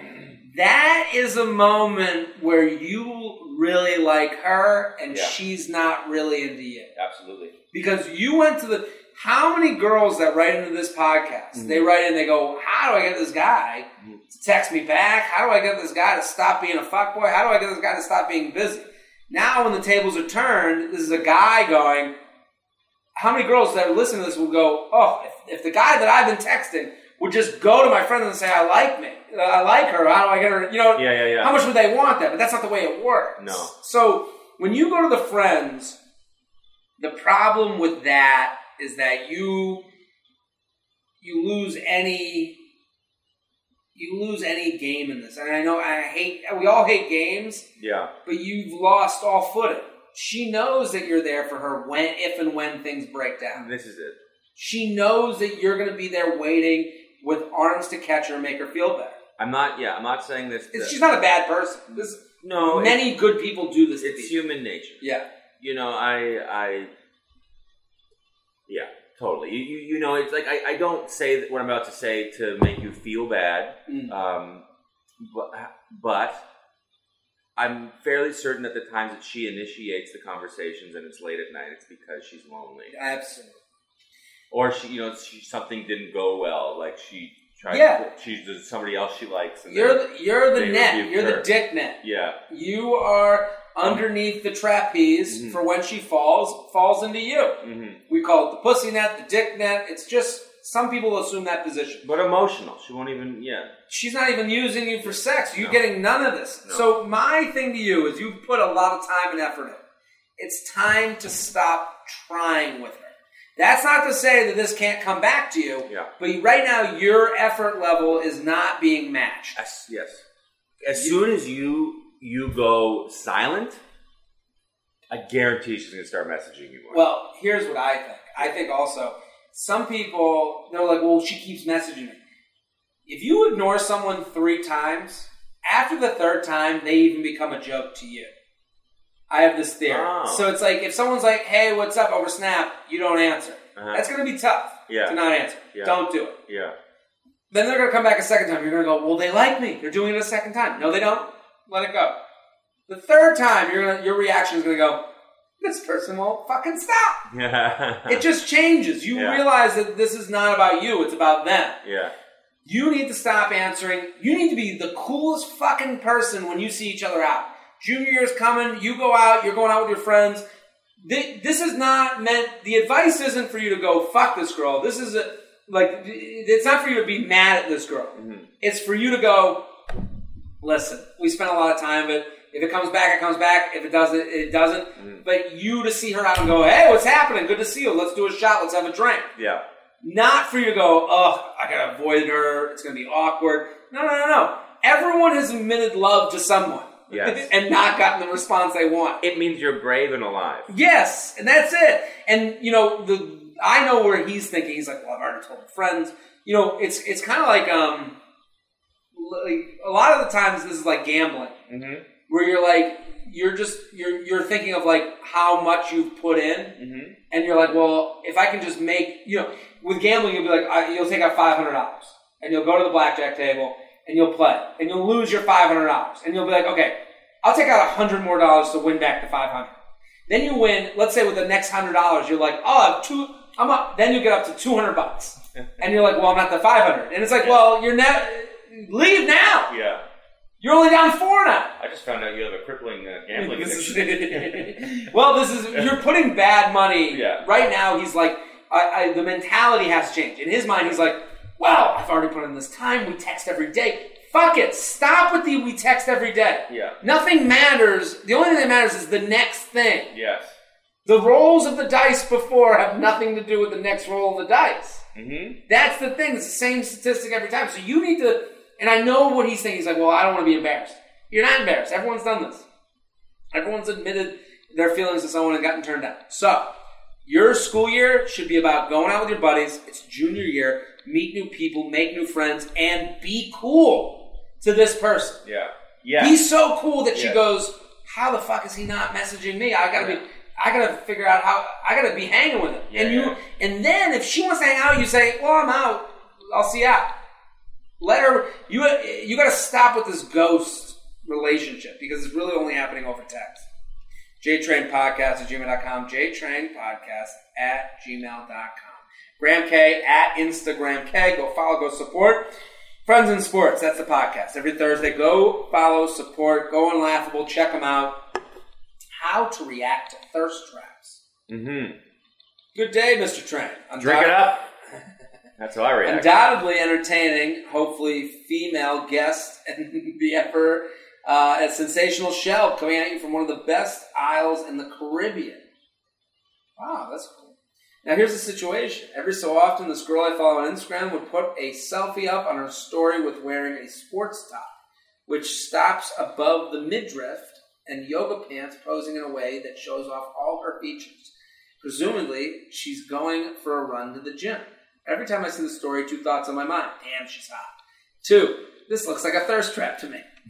That is a moment where you really like her, and Yeah. she's not really into you Absolutely. because you went to the how many girls that write into this podcast they write in they go how do i get this guy to text me back how do i get this guy to stop being a fuckboy how do i get this guy to stop being busy Now, when the tables are turned, this is a guy going, how many girls that listen to this will go, oh, if, if the guy that I've been texting would just go to my friends and say, I like me, I like her, how do I get her? You know, Yeah, yeah, yeah. how much would they want that? But that's not the way it works. No. So when you go to the friends, the problem with that is that you you lose any you lose any game in this. And I know I hate we all hate games, Yeah. but you've lost all footing. She knows that you're there for her when if and when things break down. This is it. She knows that you're going to be there waiting with arms to catch her and make her feel better. I'm not. Yeah, I'm not saying this. To- she's not a bad person. This, no, many good people do this. it's human nature. Yeah. You know, I, I, yeah, totally. You, you, you know, it's like I, I don't say what I'm about to say to make you feel bad, Mm. um, but, but I'm fairly certain that the times that she initiates the conversations and it's late at night, it's because she's lonely, Absolutely. or she, you know, she something didn't go well, like she tried. Yeah. she's somebody else she likes. And You're the, you're the net. You're the dick net. yeah, You are underneath the trapeze Mhm. for when she falls, falls into you. hmm We call it the pussy net, the dick net. It's just some people assume that position. but emotional. She won't even. Yeah, She's not even using you for sex. You're No. getting none of this. No. So my thing to you is you've put a lot of time and effort in. It's time to stop trying with her. That's not to say that this can't come back to you. Yeah. But right now, your effort level is not being matched. As, yes. As soon as you you go silent, I guarantee she's going to start messaging you more. Well, here's what I think. I think also some people they're like, "Well, she keeps messaging me." If you ignore someone three times, after the third time, they even become a joke to you. I have this theory. Oh. So it's like if someone's like, "Hey, what's up?" over Snap, you don't answer. Uh-huh. That's going to be tough Yeah. to not answer. Yeah. Don't do it. yeah. Then they're going to come back a second time. You're going to go, "Well, they like me. They're doing it a second time." No, they don't. Let it go. The third time, you're gonna, your reaction is going to go, "This person won't fucking stop." Yeah. It just changes. You Yeah. realize that this is not about you, it's about them. yeah. You need to stop answering. You need to be the coolest fucking person when you see each other out. Junior year's coming, you go out, you're going out with your friends. This is not meant, the advice isn't for you to go, fuck this girl. This is a, like, it's not for you to be mad at this girl. Mhm. It's for you to go, listen, we spent a lot of time, but if it comes back, it comes back. If it doesn't, it doesn't. Mhm. But you to see her out and go, hey, what's happening? Good to see you. Let's do a shot. Let's have a drink. Yeah. Not for you to go, oh, I gotta avoid her. It's gonna be awkward. No, no, no, no. Everyone has admitted love to someone. Yes. [LAUGHS] and not gotten the response they want. It means you're brave and alive. Yes, and that's it. And you know, the I know where he's thinking. He's like, well, I've already told my friends. You know, it's it's kind of like um, like a lot of the times this is like gambling, Mm-hmm. where you're like, you're just you're you're thinking of like how much you've put in, Mm-hmm. and you're like, well, if I can just make, you know, with gambling, you'll be like, I, you'll take out five hundred dollars, and you'll go to the blackjack table, and you'll play, and you'll lose your five hundred dollars, and you'll be like, okay, I'll take out a hundred more dollars to win back the five hundred. Then you win. Let's say with the next hundred dollars, you're like, oh, I have two. I'm up. Then you get up to two hundred bucks, and you're like, well, I'm at the five hundred, and it's like, well, you're now. Leave now. Yeah. You're only down four now. I just found out you have a crippling uh, [LAUGHS] gambling addiction. [LAUGHS] well, this is you're putting bad money. Yeah. Right now, he's like, I, I, the mentality has changed. In his mind, he's like, well, I've already put in this time. We text every day. Fuck it. Stop with the we text every day. Yeah. Nothing matters. The only thing that matters is the next thing. Yes. The rolls of the dice before have nothing to do with the next roll of the dice. Mm-hmm. That's the thing. It's the same statistic every time. So you need to, and I know what he's thinking. He's like, well, I don't want to be embarrassed. You're not embarrassed. Everyone's done this. Everyone's admitted their feelings to someone and gotten turned down. So your school year should be about going out with your buddies. It's junior year. Meet new people, make new friends, and be cool to this person. Yeah. Yeah. He's so cool that she Yeah. goes, "How the fuck is he not messaging me? I gotta Yeah. be, I gotta figure out how. I gotta be hanging with him." Yeah, and you, and then if she wants to hang out, you say, "Well, I'm out. I'll see you out." Let her. You you gotta stop with this ghost relationship because it's really only happening over text. JTrain Podcast at gmail.com. JTrain Podcast at gmail.com. Graham Kay at Instagram K. Go follow, go support. Friends in Sports, that's the podcast. Every Thursday, go follow, support, go on Laughable, check them out. how to react to thirst traps. Mm-hmm. Good day, Mr. Train. Drink it up. That's how I react. Undoubtedly entertaining, hopefully female guest [LAUGHS] and the ever uh, a sensational shell coming at you from one of the best isles in the Caribbean. Wow, that's cool. Now here's the situation. Every so often, this girl I follow on Instagram would put a selfie up on her story with wearing a sports top, which stops above the midriff and yoga pants posing in a way that shows off all her features. Presumably, she's going for a run to the gym. Every time I see the story, two thoughts on my mind. Damn, she's hot. Two, this looks like a thirst trap to me. [LAUGHS]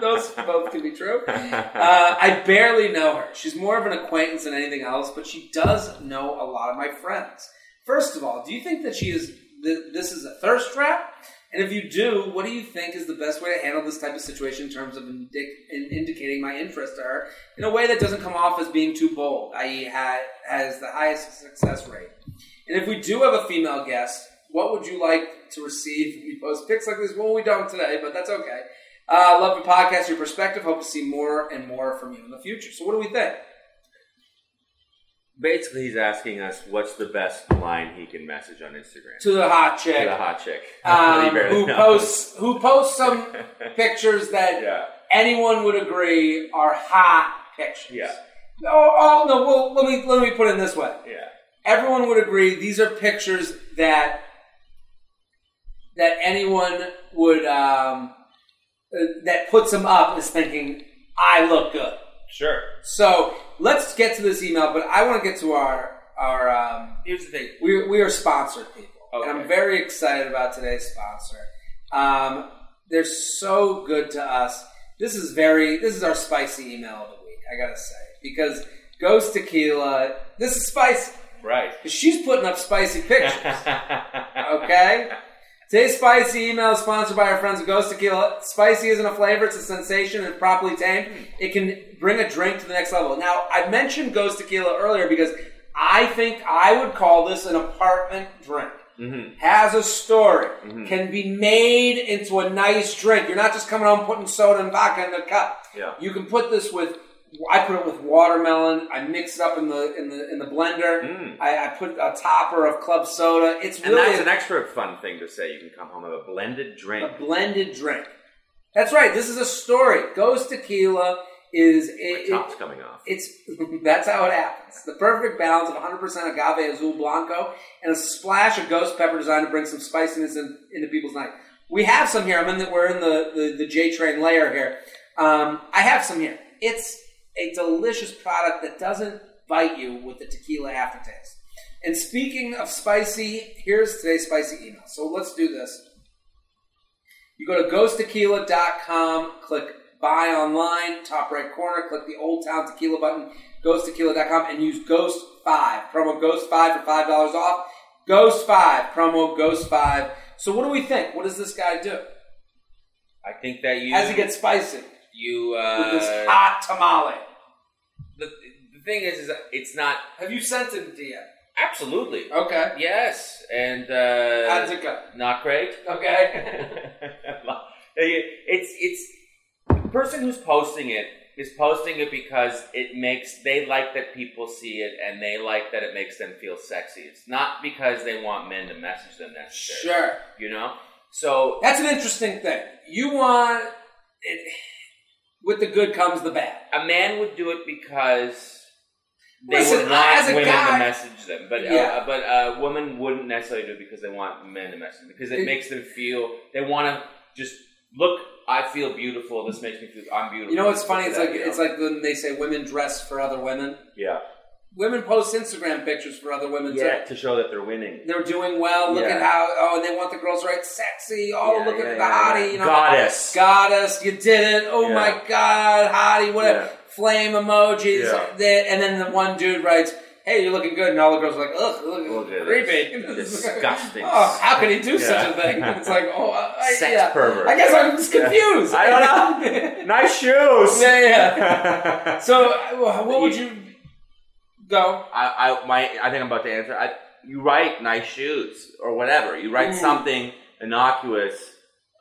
Those both can be true. Uh, I barely know her. She's more of an acquaintance than anything else, but she does know a lot of my friends. First of all, do you think that she is th- this is a thirst trap? And if you do, what do you think is the best way to handle this type of situation in terms of indic- in indicating my interest to her in a way that doesn't come off as being too bold, i.e., ha- has the highest success rate? And if we do have a female guest, what would you like to receive we post pics like this? Well, we don't today, but that's okay. Uh, love your podcast, your perspective. Hope to see more and more from you in the future. So, what do we think? Basically, he's asking us what's the best line he can message on Instagram To the hot chick to the hot chick [LAUGHS] um, who knows. posts who posts some [LAUGHS] pictures that yeah, anyone would agree are hot pictures. yeah, Oh, oh no. Well, let me let me put it in this way. yeah. Everyone would agree these are pictures that that anyone would um, uh, that puts them up is thinking I look good. Sure. So let's get to this email, but I want to get to our our. Um, Here's the thing. we we are sponsored people, and I'm very excited about today's sponsor. Um, they're so good to us. This is very this is our spicy email of the week. I gotta say because Ghost Tequila. This is spicy. Right. Because She's putting up spicy pictures. [LAUGHS] Okay? Today's spicy email is sponsored by our friends at Ghost Tequila. Spicy isn't a flavor, it's a sensation and properly tamed. It can bring a drink to the next level. Now, I mentioned Ghost Tequila earlier because I think I would call this an apartment drink. Mhm. Has a story, Mm-hmm. can be made into a nice drink. You're not just coming home putting soda and vodka in a cup. Yeah. You can put this with. I put it with watermelon. I mix it up in the in the in the blender. Mm. I, I put a topper of club soda. It's really And that's an extra fun thing to say. You can come home with a blended drink. a blended drink. That's right. This is a story. Ghost Tequila is My top's it- coming off. it's [LAUGHS] that's how it happens. The perfect balance of 100% agave azul blanco and a splash of ghost pepper designed to bring some spiciness in, into people's night. We have some here. I'm in the we're in the the, the J train layer here. Um, I have some here. It's a delicious product that doesn't bite you with the tequila aftertaste. And speaking of spicy, here's today's spicy email. So let's do this. You go to ghosttequila.com, click buy online, top right corner, click the Old Town Tequila button, ghosttequila.com, and use Ghost5. Promo Ghost5 for $5 off. Ghost5, promo Ghost5. So what do we think? What does this guy do? I think that you As he gets spicy you with this uh, hot tamale. the, the thing is, is it's not Have you sent him DM? absolutely Okay. yes, and uh, How does it go? not great. Okay. [LAUGHS] it's it's the person who's posting it is posting it because it makes they like that people see it and they like that it makes them feel sexy. It's not because they want men to message them necessarily. sure. You know? So That's an interesting thing. You want it, with the good comes the bad. a man would do it because they Listen, would want women guy- to message them, but Yeah. uh, but a woman wouldn't necessarily do it because they want men to message them because it, It- makes them feel they want to just look. I feel beautiful. This makes me feel I'm beautiful. You know what's funny? It's That, like you know? it's like when they say women dress for other women. yeah, Women post Instagram pictures for other women yeah, too. to show that they're winning. They're doing well. Look Yeah. at how oh, and they want the girls right, sexy. Oh, Yeah, look yeah, at the yeah, hottie. yeah. You know, Goddess. goddess. You did it. Oh Yeah. my god, hottie. Whatever. Yeah. Flame emojis. Yeah. And then the one dude writes. Hey, you're looking good, and all the girls are like, "Ugh, look, Look at creepy, [LAUGHS] this. Disgusting. oh, how could he do such a thing? [LAUGHS] It's like, oh, I, Sex yeah. pervert. I guess I'm just confused. I don't know. [LAUGHS] nice shoes. yeah, yeah. So, uh, what would you go? I, I, my, I think I'm about to answer. I, you write nice shoes or whatever. You write Mm. something innocuous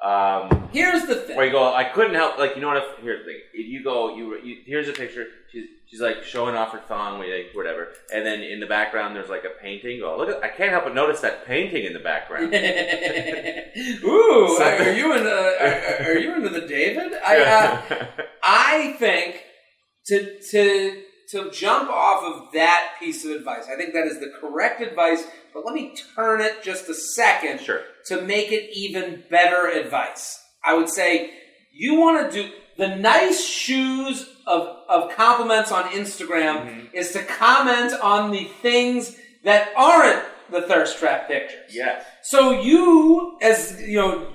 Um, Here's the thing. where you go, I couldn't help. Like you know what? If, here's the thing. If you go, you, you here's a picture. She's she's like showing off her thong, like, whatever. And then in the background, there's like a painting. Go, look, at, I can't help but notice that painting in the background. [LAUGHS] Ooh, So- are you into are, are you into the David? I uh, [LAUGHS] I think to to to jump off of that piece of advice, I think that is the correct advice. But let me turn it just a second sure. to make it even better advice. I would say you want to do the nice shoes of, of compliments on Instagram Mhm. is to comment on the things that aren't the thirst trap pictures. Yes. So you, as you know,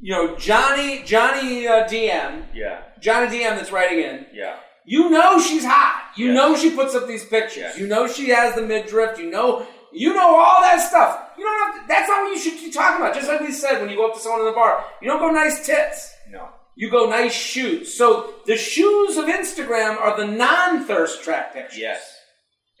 you know Johnny Johnny uh, DM Yeah. Johnny DM that's writing in. Yeah. You know she's hot. You Yes. know she puts up these pictures. You know she has the midriff. You know you know all that stuff. You don't have to, that's not what you should be talking about. Just like we said when you go up to someone in the bar, you don't go nice tits. No. You go nice shoes. So the shoes of Instagram are the non-thirst trap pictures. Yes.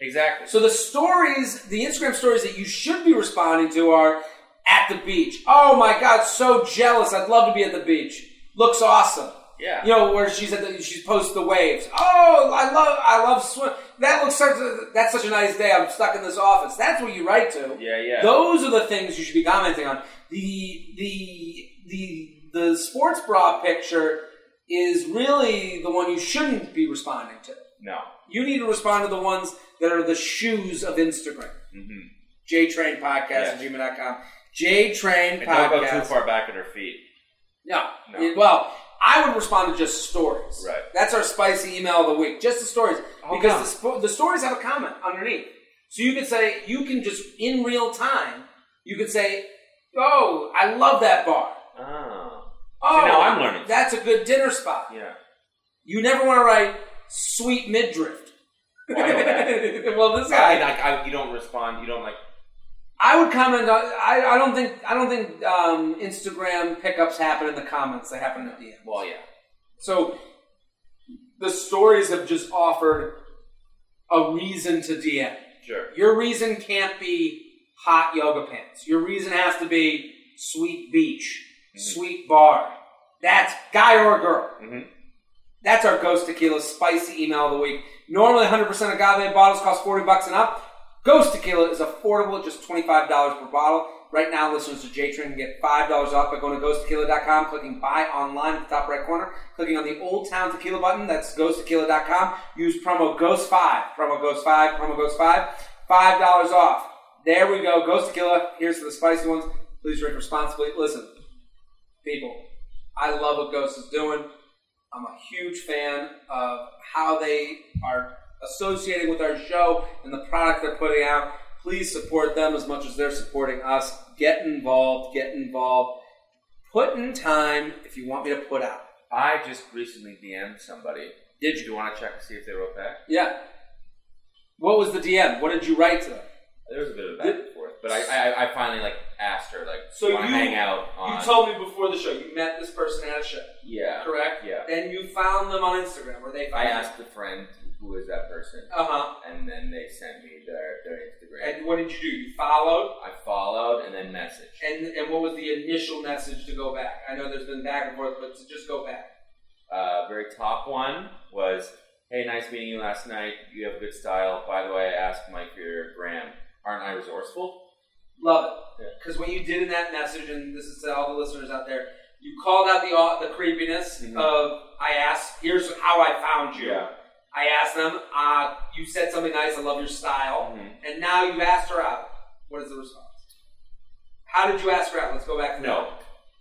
Exactly. So the stories, the Instagram stories that you should be responding to are at the beach. Oh my god, so jealous. I'd love to be at the beach. Looks awesome. Yeah. You know where she's at the, she's posts the waves. Oh, I love I love swim. That looks such a, that's such a nice day. I'm stuck in this office. That's what you write to. Yeah. Yeah. Those are the things you should be commenting on. The the the the sports bra picture is really the one you shouldn't be responding to. no. You need to respond to the ones that are the shoes of Instagram. Mm-hmm. JTrain Podcast at Yes. gmail.com. JTrain And don't go too far back at her feet. No. No. Well, I would respond to just stories. Right. That's our spicy email of the week. Just the stories. How because the, spo- the stories have a comment underneath. So you could say, you can just, in real time, you could say, oh, I love that bar. Ah. Oh. Oh, now I'm learning. That's a good dinner spot. Yeah. You never want to write sweet midriff. Why [LAUGHS] well, this I guy, mean, like, I, you don't respond. You don't like. I would comment. On, I, I don't think I don't think um, Instagram pickups happen in the comments. They happen at the end. Well, yeah. So the stories have just offered a reason to DM. Sure. Your reason can't be hot yoga pants. Your reason has to be sweet beach, Mhm. sweet bar. That's guy or girl. Mm-hmm. That's our Ghost Tequila spicy email of the week. Normally 100% agave bottles cost 40 bucks and up. Ghost Tequila is affordable just $25 per bottle. Right now, listeners to JTrain can get $5 off by going to ghosttequila.com, clicking buy online at the top right corner, clicking on the Old Town Tequila button. That's ghosttequila.com. Use promo GHOST5. Promo GHOST5. Promo GHOST5. $5 off. There we go. Ghost Tequila. Here's the spicy ones. Please drink responsibly. Listen, people, I love what Ghost is doing. I'm a huge fan of how they are associating with our show and the product they're putting out. Please support them as much as they're supporting us. Get involved, get involved. Put in time if you want me to put out. I just recently DM'd somebody. Did Do you want to check to see if they wrote back? Yeah. What was the DM? What did you write to them? There was a bit of a back and forth, but I, I, I finally like asked her like, So you- hang out on? You told me before the show you met this person at a show, yeah, correct? yeah. And you found them on Instagram, or they I found asked a friend who is that person, Uh huh. and then they sent me their their Instagram. And what did you do? You followed, I followed and then messaged. and and what was the initial message to go back? I know there's been back and forth, but to just go back. Uh, very top one was, "Hey, nice meeting you last night. You have good style. By the way, I asked Mike for your gram. Aren't I resourceful?" Love it. Because what you did in that message, and this is to all the listeners out there, you called out the the creepiness Mhm. of I asked, here's how I found you. Yeah. I asked them, uh, you said something nice, I love your style. Mhm. And now you've asked her out. What is the response? How did you ask her out? Let's go back to No.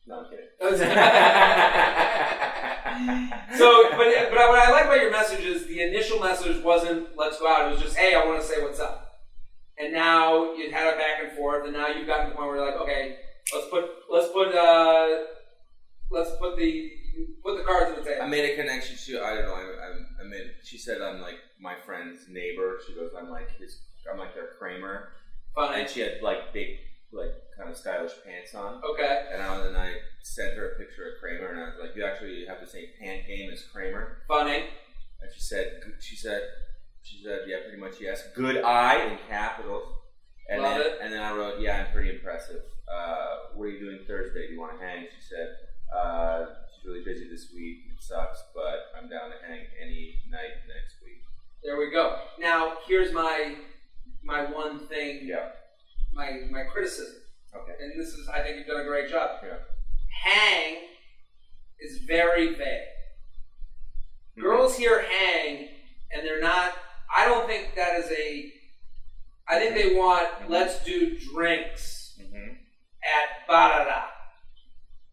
No, I'm kidding. [LAUGHS] [LAUGHS] so, but, but what I like about your message is the initial message wasn't let's go out. It was just, hey, I want to say what's up. And now you had a back and forth, and now you've gotten to the point where you're like, okay, let's put let's put uh, let's put the put the cards on the table. I made a connection. She, I don't know. I, I, I mean, she said I'm like my friend's neighbor. She goes, I'm like his, I'm like their Kramer, Funny. and she had like big, like kind of stylish pants on. Okay. And I, and I sent her a picture of Kramer, and I was like, you actually have the same pant game as Kramer. Funny. And she said, she said, she said, yeah, pretty much yes. Good eye in capitals. And Love then, it. and then I wrote, yeah, I'm pretty impressive. Uh, what are you doing Thursday? Do you want to hang? She said, Uh, really busy this week. It sucks, but I'm down to hang any night next week. There we go. Now, here's my my one thing, Yeah. my my criticism, Okay. and this is I think you've done a great job. Yeah. Hang is very vague. Girls hear hang, and they're not. I don't think that is a. I think they want let's do drinks Mm-hmm. at Barada.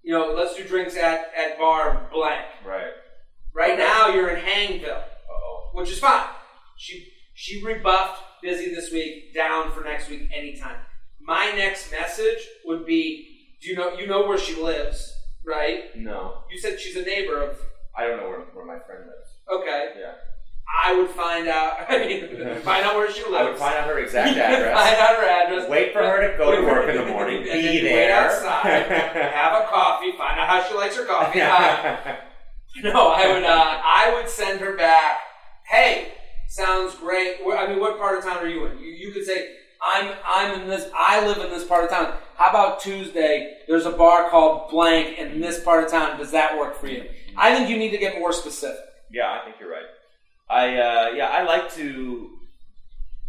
You know, let's do drinks at at bar blank. Right. Right now, you're in Hangville. Uh-oh. which is fine. She she rebuffed busy this week, down for next week anytime. My next message would be: Do you know you know where she lives, right? No. You said she's a neighbor of. I don't know where, where my friend lives. Okay, Yeah. I would find out. [LAUGHS] I mean, [LAUGHS] find out where she lives. I would find out her [LAUGHS] exact address. find out her address. Wait for her to go to work in the morning. Be there. Wait outside. have a coffee. Find out how she likes her coffee. Uh, No, I would. Uh, I would send her back. Hey, sounds great. I mean, what part of town are you in? You, you could say, I'm. I'm in this. I live in this part of town. How about Tuesday? There's a bar called Blank in this part of town. Does that work for you? I think you need to get more specific. Yeah, I think you're right. I uh, yeah, I like to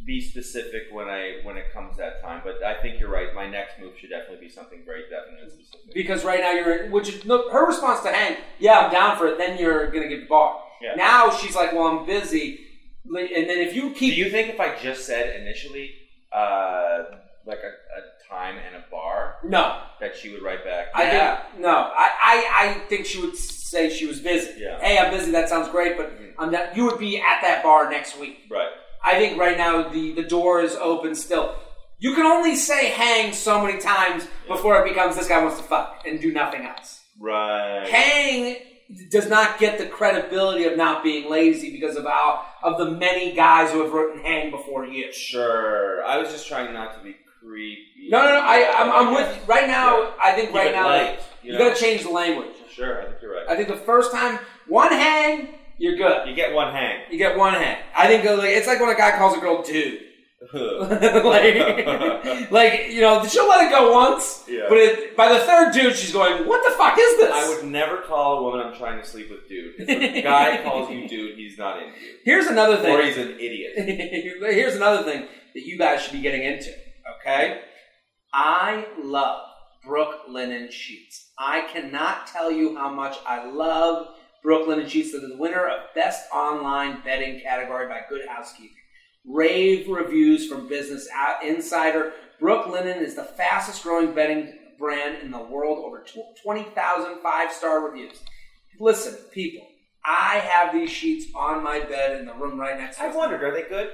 be specific when I when it comes that time, but I think you're right. My next move should definitely be something very definite and specific. Because right now you're, which look, her response to Hank, yeah, I'm down for it. Then you're gonna get bar. Yeah. Now she's like, well, I'm busy. And then if you keep, Do you think if I just said initially uh, like a, a time and a bar no, that she would write back? I yeah. think no. I, I I think she would say she was busy. Yeah. Hey, I'm busy. That sounds great, but Mhm. I'm not. You would be at that bar next week. right. I think right now the the door is open still. You can only say hang so many times before it becomes this guy wants to fuck and do nothing else. Right. Hang does not get the credibility of not being lazy because of how of the many guys who have written hang before you. Sure. I was just trying not to be creepy. No, no, no. I, I'm, I'm with you. Right now, Yeah. I think Keep right now light, you, you know? got to change the language. Sure, I think you're right. I think the first time one hang, you're good. You get one hang. You get one hang. I think uh, like, it's like when a guy calls a girl dude. [LAUGHS] like, [LAUGHS] like you know, she'll let it go once, Yeah. but it, by the third dude, she's going, "What the fuck is this?" I would never call a woman I'm trying to sleep with dude. If a guy [LAUGHS] calls you dude, he's not into you. Here's another thing. Or he's an idiot. Here's another thing that you guys should be getting into. Okay, I love Brooklinen Sheets. I cannot tell you how much I love Brooklinen Sheets. The winner of Best Online Betting category by Good Housekeeping. Rave reviews from Business Insider. Brooklinen is the fastest growing bedding brand in the world. Over tw- 20,000 five star reviews. Listen, people, I have these sheets on my bed in the room right next to me. I've wondered, are they good?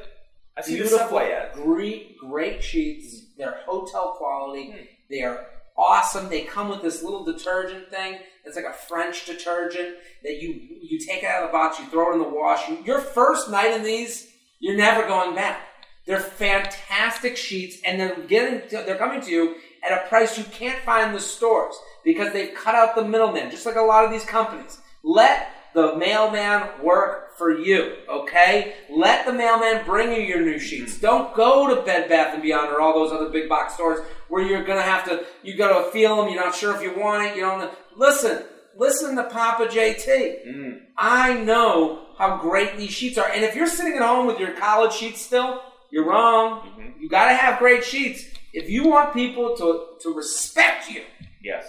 I see the Beautiful, subway ads. great, great sheets. They're hotel quality. Hmm. They are awesome. They come with this little detergent thing. It's like a French detergent that you you take it out of the box, you throw it in the wash. You, your first night in these, you're never going back. They're fantastic sheets, and they're getting to, they're coming to you at a price you can't find in the stores because they've cut out the middleman, just like a lot of these companies. Let the mailman work for you, okay? Let the mailman bring you your new sheets. Don't go to Bed Bath and Beyond or all those other big box stores where you're gonna have to. You got to feel them. You're not sure if you want it. You don't. know. Listen, listen to Papa JT. Mm. I know how great these sheets are. And if you're sitting at home with your college sheets still, you're wrong. Mhm. You got to have great sheets. If you want people to to respect you, Yes.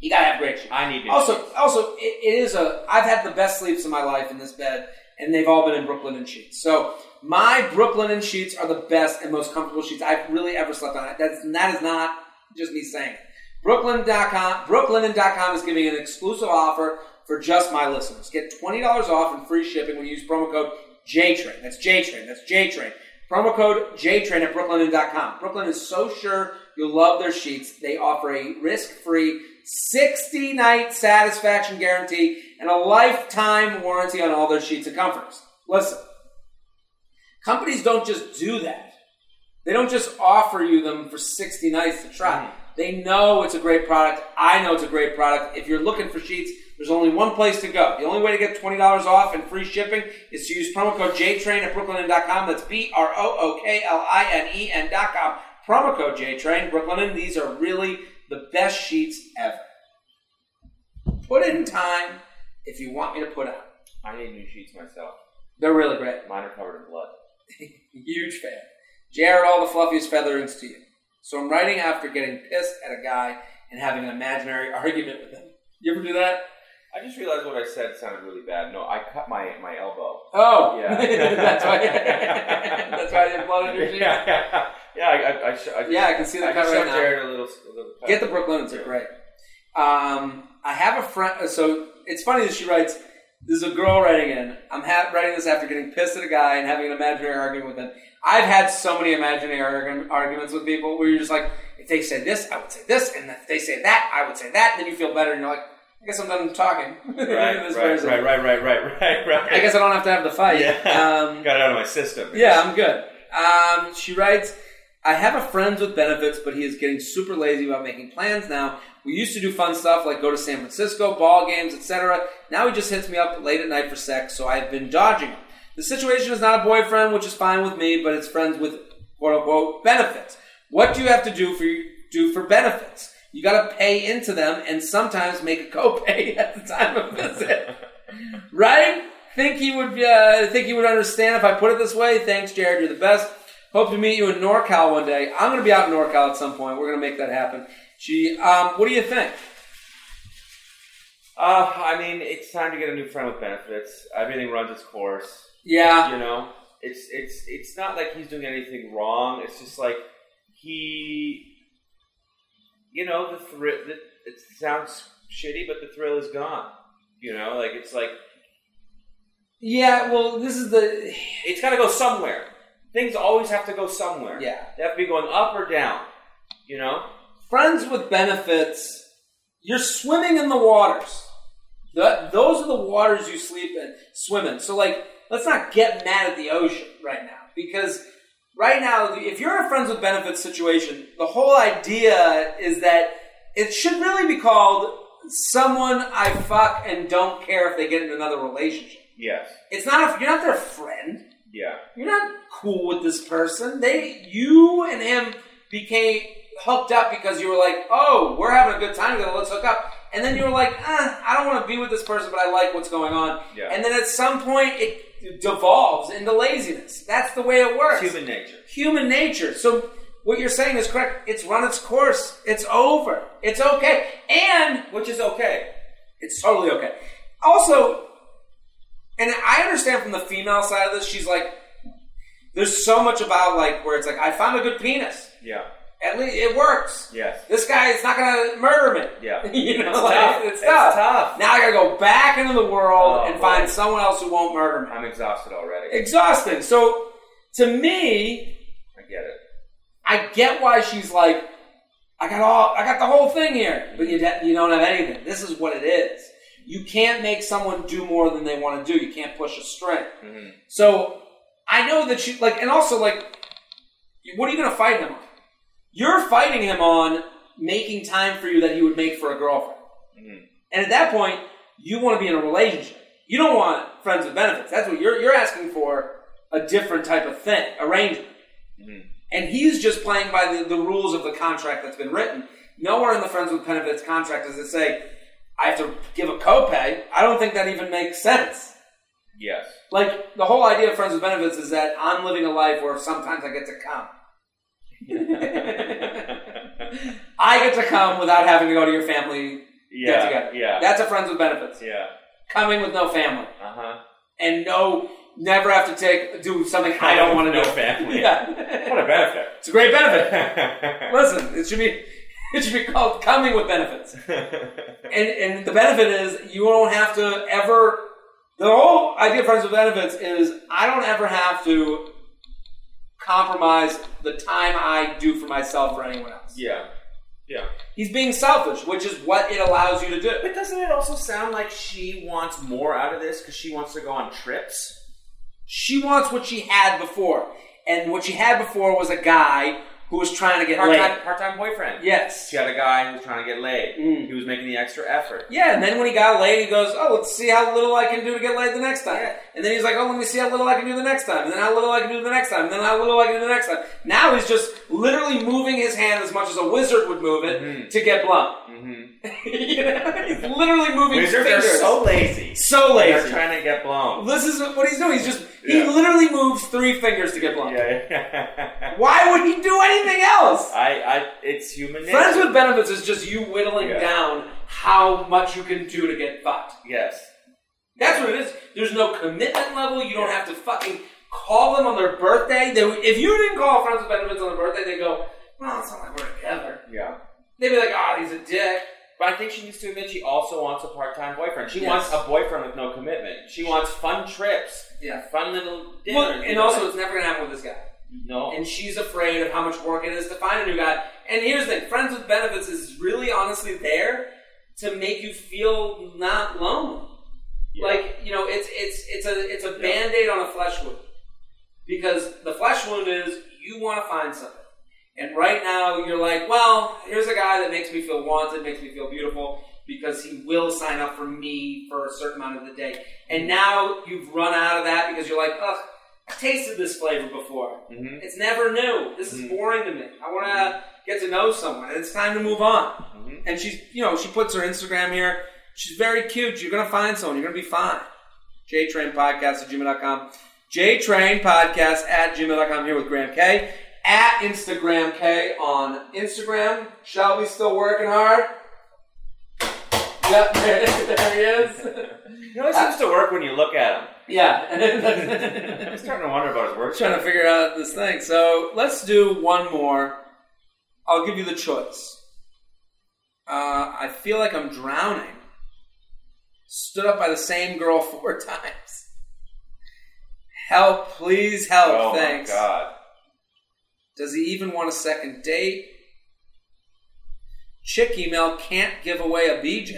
you got to have great sheets. I need. Also, also, it, it is a. I've had the best sleeps of my life in this bed, and they've all been in Brooklinen sheets. So my Brooklinen sheets are the best and most comfortable sheets I've really ever slept on. That's that is not just me saying it. Brooklyn.com, Brooklinen.com is giving an exclusive offer for just my listeners. Get twenty dollars off and free shipping when you use promo code JTrain. That's JTrain. That's JTrain. Promo code JTrain at Brooklinen.com. Brooklyn is so sure you'll love their sheets. They offer a risk-free 60-night satisfaction guarantee and a lifetime warranty on all their sheets and comforters. Listen, companies don't just do that. They don't just offer you them for 60 nights to try. Mm-hmm. They know it's a great product. I know it's a great product. If you're looking for sheets, there's only one place to go. The only way to get $20 off and free shipping is to use promo code JTrain at brooklinen.com. That's B R O O K L I N E N.com. Promo code JTrain, Brooklinen. These are really the best sheets ever. put in time if you want me to put out. I need new sheets myself. They're really great. Mine are covered in blood. [LAUGHS] Huge fan. Jared, all the fluffiest featherings to you. So I'm writing after getting pissed at a guy and having an imaginary [LAUGHS] argument with him. You ever do that? I just realized what I said sounded really bad. No, I cut my my elbow. Oh, Yeah. [LAUGHS] that's why. that's why I didn't blood on your yeah, yeah, yeah. I, I, I, sh- I, Yeah, I can see the I cut right now. Jared a little, a little. Get the Brooklinens are great. Um, I have a friend. So it's funny that she writes. This is a girl writing in. I'm ha- writing this after getting pissed at a guy and having an imaginary argument with him. I've had so many imaginary argu- arguments with people where you're just like, if they say this, I would say this, and if they say that, I would say that. Then you feel better, and you're like, I guess I'm done talking. [LAUGHS] Right, right, person. right, right, right, right, right, right. I guess I don't have to have the fight. Yeah. Um, Got it out of my system. yeah, I'm good. Um, she writes, I have a friends with benefits, but he is getting super lazy about making plans now. We used to do fun stuff like go to San Francisco, ball games, etc. Now he just hits me up late at night for sex, so I've been dodging him. The situation is not a boyfriend, which is fine with me, but it's friends with quote unquote benefits. What do you have to do for do for benefits? You got to pay into them and sometimes make a copay [LAUGHS] at the time of visit. right? Think he would uh, think he would understand if I put it this way. Thanks, Jared. You're the best. Hope to meet you in NorCal one day. I'm going to be out in NorCal at some point. We're going to make that happen. She, um, what do you think? Uh, I mean, it's time to get a new friend with benefits. Everything runs its course. Yeah, You know, it's it's it's not like he's doing anything wrong. It's just like he, you know, the thrill. It sounds shitty, but the thrill is gone. You know, like it's like yeah. Well, this is the it's got to go somewhere. Things always have to go somewhere. yeah. they have to be going up or down. You know, Friends with benefits. You're swimming in the waters. That, those are the waters you sleep in, swim in. So, like, let's not get mad at the ocean right now because right now, if you're in a friends with benefits situation, the whole idea is that it should really be called someone I fuck and don't care if they get in another relationship. yes, It's not if you're not their friend. yeah, You're not cool with this person. They, you and him became hooked up because you were like, oh, we're having a good time together. Let's hook up. And then you were like, eh, I don't want to be with this person, but I like what's going on. Yeah. And then at some point, it devolves into laziness. That's the way it works. it's human nature. Human nature. So what you're saying is correct. It's run its course. It's over. It's okay. And Which is okay. it's totally okay. Also, and I understand from the female side of this, she's like, there's so much about like where it's like, I found a good penis. Yeah. At least it works. Yes. This guy is not gonna murder me. Yeah. [LAUGHS] you know, It's like, tough. it's It's tough. tough. Now I gotta go back into the world Oh, and boy. find someone else who won't murder me. I'm exhausted already. Exhausting. So to me, I get it. I get why she's like, I got all, I got the whole thing here, but you you don't have anything. This is what it is. You can't make someone do more than they want to do. You can't push a string. Mhm. So I know that she like, and also like, what are you going to fight him on? You're fighting him on making time for you that he would make for a girlfriend. Mhm. And at that point, you want to be in a relationship. You don't want friends with benefits. That's what you're you're asking for a different type of thing, arrangement. Mhm. And he's just playing by the, the rules of the contract that's been written. Nowhere in the friends with benefits contract does it say I have to give a copay. I don't think that even makes sense. Yes. Like the whole idea of friends with benefits is that I'm living a life where sometimes I get to come. [LAUGHS] I get to come without having to go to your family get yeah. together. Yeah. That's a friends with benefits. yeah. Coming with no family. Uh huh. And no never have to take do something I don't want to No do. family. Yeah. What a benefit. it's a great benefit. [LAUGHS] Listen, it should be [LAUGHS] it should be called coming with benefits. And and the benefit is you don't have to ever the whole idea of friends with benefits is I don't ever have to compromise the time I do for myself or anyone else. yeah. Yeah. He's being selfish, which is what it allows you to do. But doesn't it also sound like she wants more out of this because she wants to go on trips? She wants what she had before. And what she had before was a guy who was trying to get Part-time, laid. part-time boyfriend. Yes. She had a guy who was trying to get laid. Mm. He was making the extra effort. Yeah, and then when he got laid, he goes, "Oh, let's see how little I can do to get laid the next time." Yeah. And then he's like, "Oh, let me see how little I can do the next time." And then how little I can do the next time. And then how little I can do the next time. Now he's just literally moving his hand as much as a wizard would move it Mhm. to get blown. hmm [LAUGHS] you know? He's literally moving Wizards his are so lazy. so lazy. They're trying to get blown. This is what he's doing. He's just he Yeah. literally moves three fingers to get blown. Yeah. [LAUGHS] Why would he do anything else? I, I, it's human nature. Friends with benefits is just you whittling Yeah. down how much you can do to get fucked. Yes. That's what it is. There's no commitment level. You don't have to fucking call them on their birthday. They, if you didn't call friends with benefits on their birthday, they go, "Well, it's not like we're together." Yeah. They'd be like, "Oh, he's a dick." But I think she needs to admit she also wants a part-time boyfriend. She Yes. wants a boyfriend with no commitment. She wants fun trips, Yeah. fun little dinners. Well, and also, it's never gonna happen with this guy. no. And she's afraid of how much work it is to find a new guy. And here's the thing: friends with benefits is really, honestly, there to make you feel not lonely. Yeah. Like you know, it's it's it's a it's a Yeah. band aid on a flesh wound because the flesh wound is you want to find something, and right now you're like, well, here's a guy that makes me feel wanted, makes me feel beautiful because he will sign up for me for a certain amount of the day, and now you've run out of that because you're like, ugh, I tasted this flavor before. hmm It's never new. This is Mhm. boring to me. I want to get to know someone, and it's time to move on. hmm And she's, you know, she puts her Instagram here. She's very cute. You're going to find someone. You're going to be fine. JTrain Podcast at gmail.com. JTrain Podcast at gmail.com here with Graham Kay. At Instagram K on Instagram. Shelby's still working hard. Yep, there, [LAUGHS] there he is. You know, it seems to work when you look at him. Yeah. [LAUGHS] I'm starting to wonder about his work. trying to figure out this thing. So let's do one more. I'll give you the choice. Uh, I feel like I'm drowning. Stood up by the same girl [LAUGHS] four times. Help, please help. Oh Thanks. my god. Does he even want a second date? Chick email can't give away a BJ.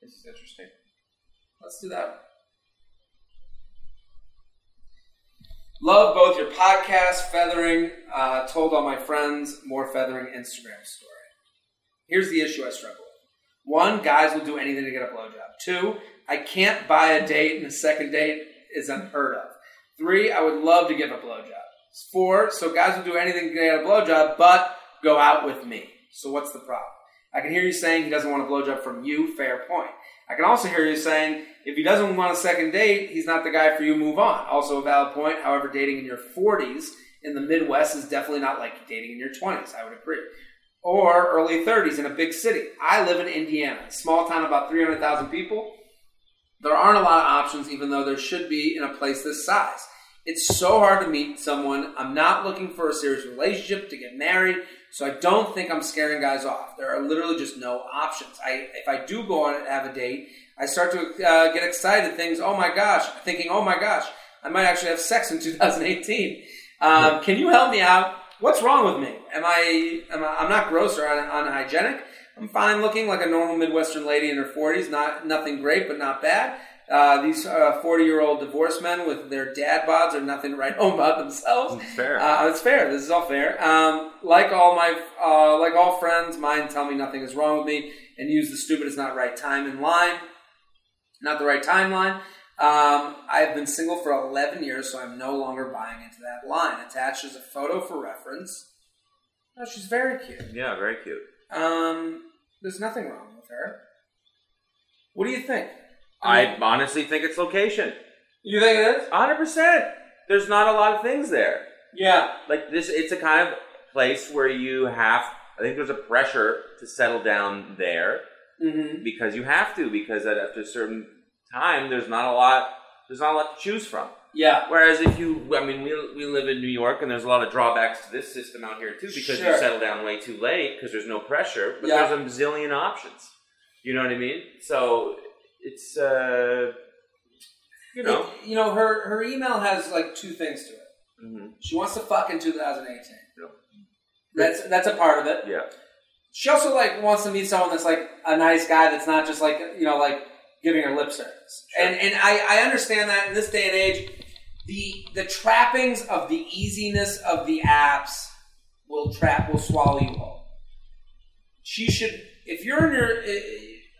This is interesting. Let's do that. Love both your podcast, feathering, uh, told all my friends, more feathering Instagram story. Here's the issue I struggle with. One, guys will do anything to get a blowjob. Two, I can't buy a date and a second date is unheard of. Three, I would love to give a blowjob. Four, so guys will do anything to get a blowjob, but go out with me. So what's the problem? I can hear you saying he doesn't want a blowjob from you. Fair point. I can also hear you saying if he doesn't want a second date, he's not the guy for you. Move on. Also a valid point. However, dating in your 40s in the Midwest is definitely not like dating in your 20s. I would agree. Or early 30s in a big city. I live in Indiana, small town about 300,000 people. There aren't a lot of options, even though there should be in a place this size. It's so hard to meet someone. I'm not looking for a serious relationship to get married, so I don't think I'm scaring guys off. There are literally just no options. I, if I do go on and have a date, I start to uh, get excited. Things, oh my gosh, thinking, oh my gosh, I might actually have sex in [LAUGHS] 2018. Um, Can you help me out? What's wrong with me? Am I? Am I I'm not gross or un- unhygienic. I'm fine looking like a normal Midwestern lady in her 40s. Not nothing great, but not bad. Uh, these 40 year old divorced men with their dad bods are nothing to write home about themselves. It's fair. Uh, it's fair. This is all fair. Um, like all my, uh, like all friends, mine tell me nothing is wrong with me and use the stupid is not right time in line, not the right timeline. Um, I've been single for 11 years, so I'm no longer buying into that line. Attached is a photo for reference. Oh, she's very cute. yeah, very cute. Um, there's nothing wrong with her. What do you think? I honestly think it's location. you think it is? 100%. There's not a lot of things there. Yeah. Like this, it's a kind of place where you have, I think there's a pressure to settle down there Mm-hmm. because you have to, because at, after a certain time, there's not a lot, there's not a lot to choose from. Yeah. Whereas if you, I mean, we, we live in New York and there's a lot of drawbacks to this system out here too because Sure. you settle down way too late because there's no pressure, but Yeah. there's a zillion options. You know what I mean? So it's, uh, you know. It- you know, her her email has like two things to it. hmm She wants to fuck in 2018. Yeah. That's that's a part of it. Yeah. She also like wants to meet someone that's like a nice guy that's not just like you know like giving her lip service. Sure. And and I, I understand that in this day and age, the the trappings of the easiness of the apps will trap, will swallow you whole. She should, if you're in your,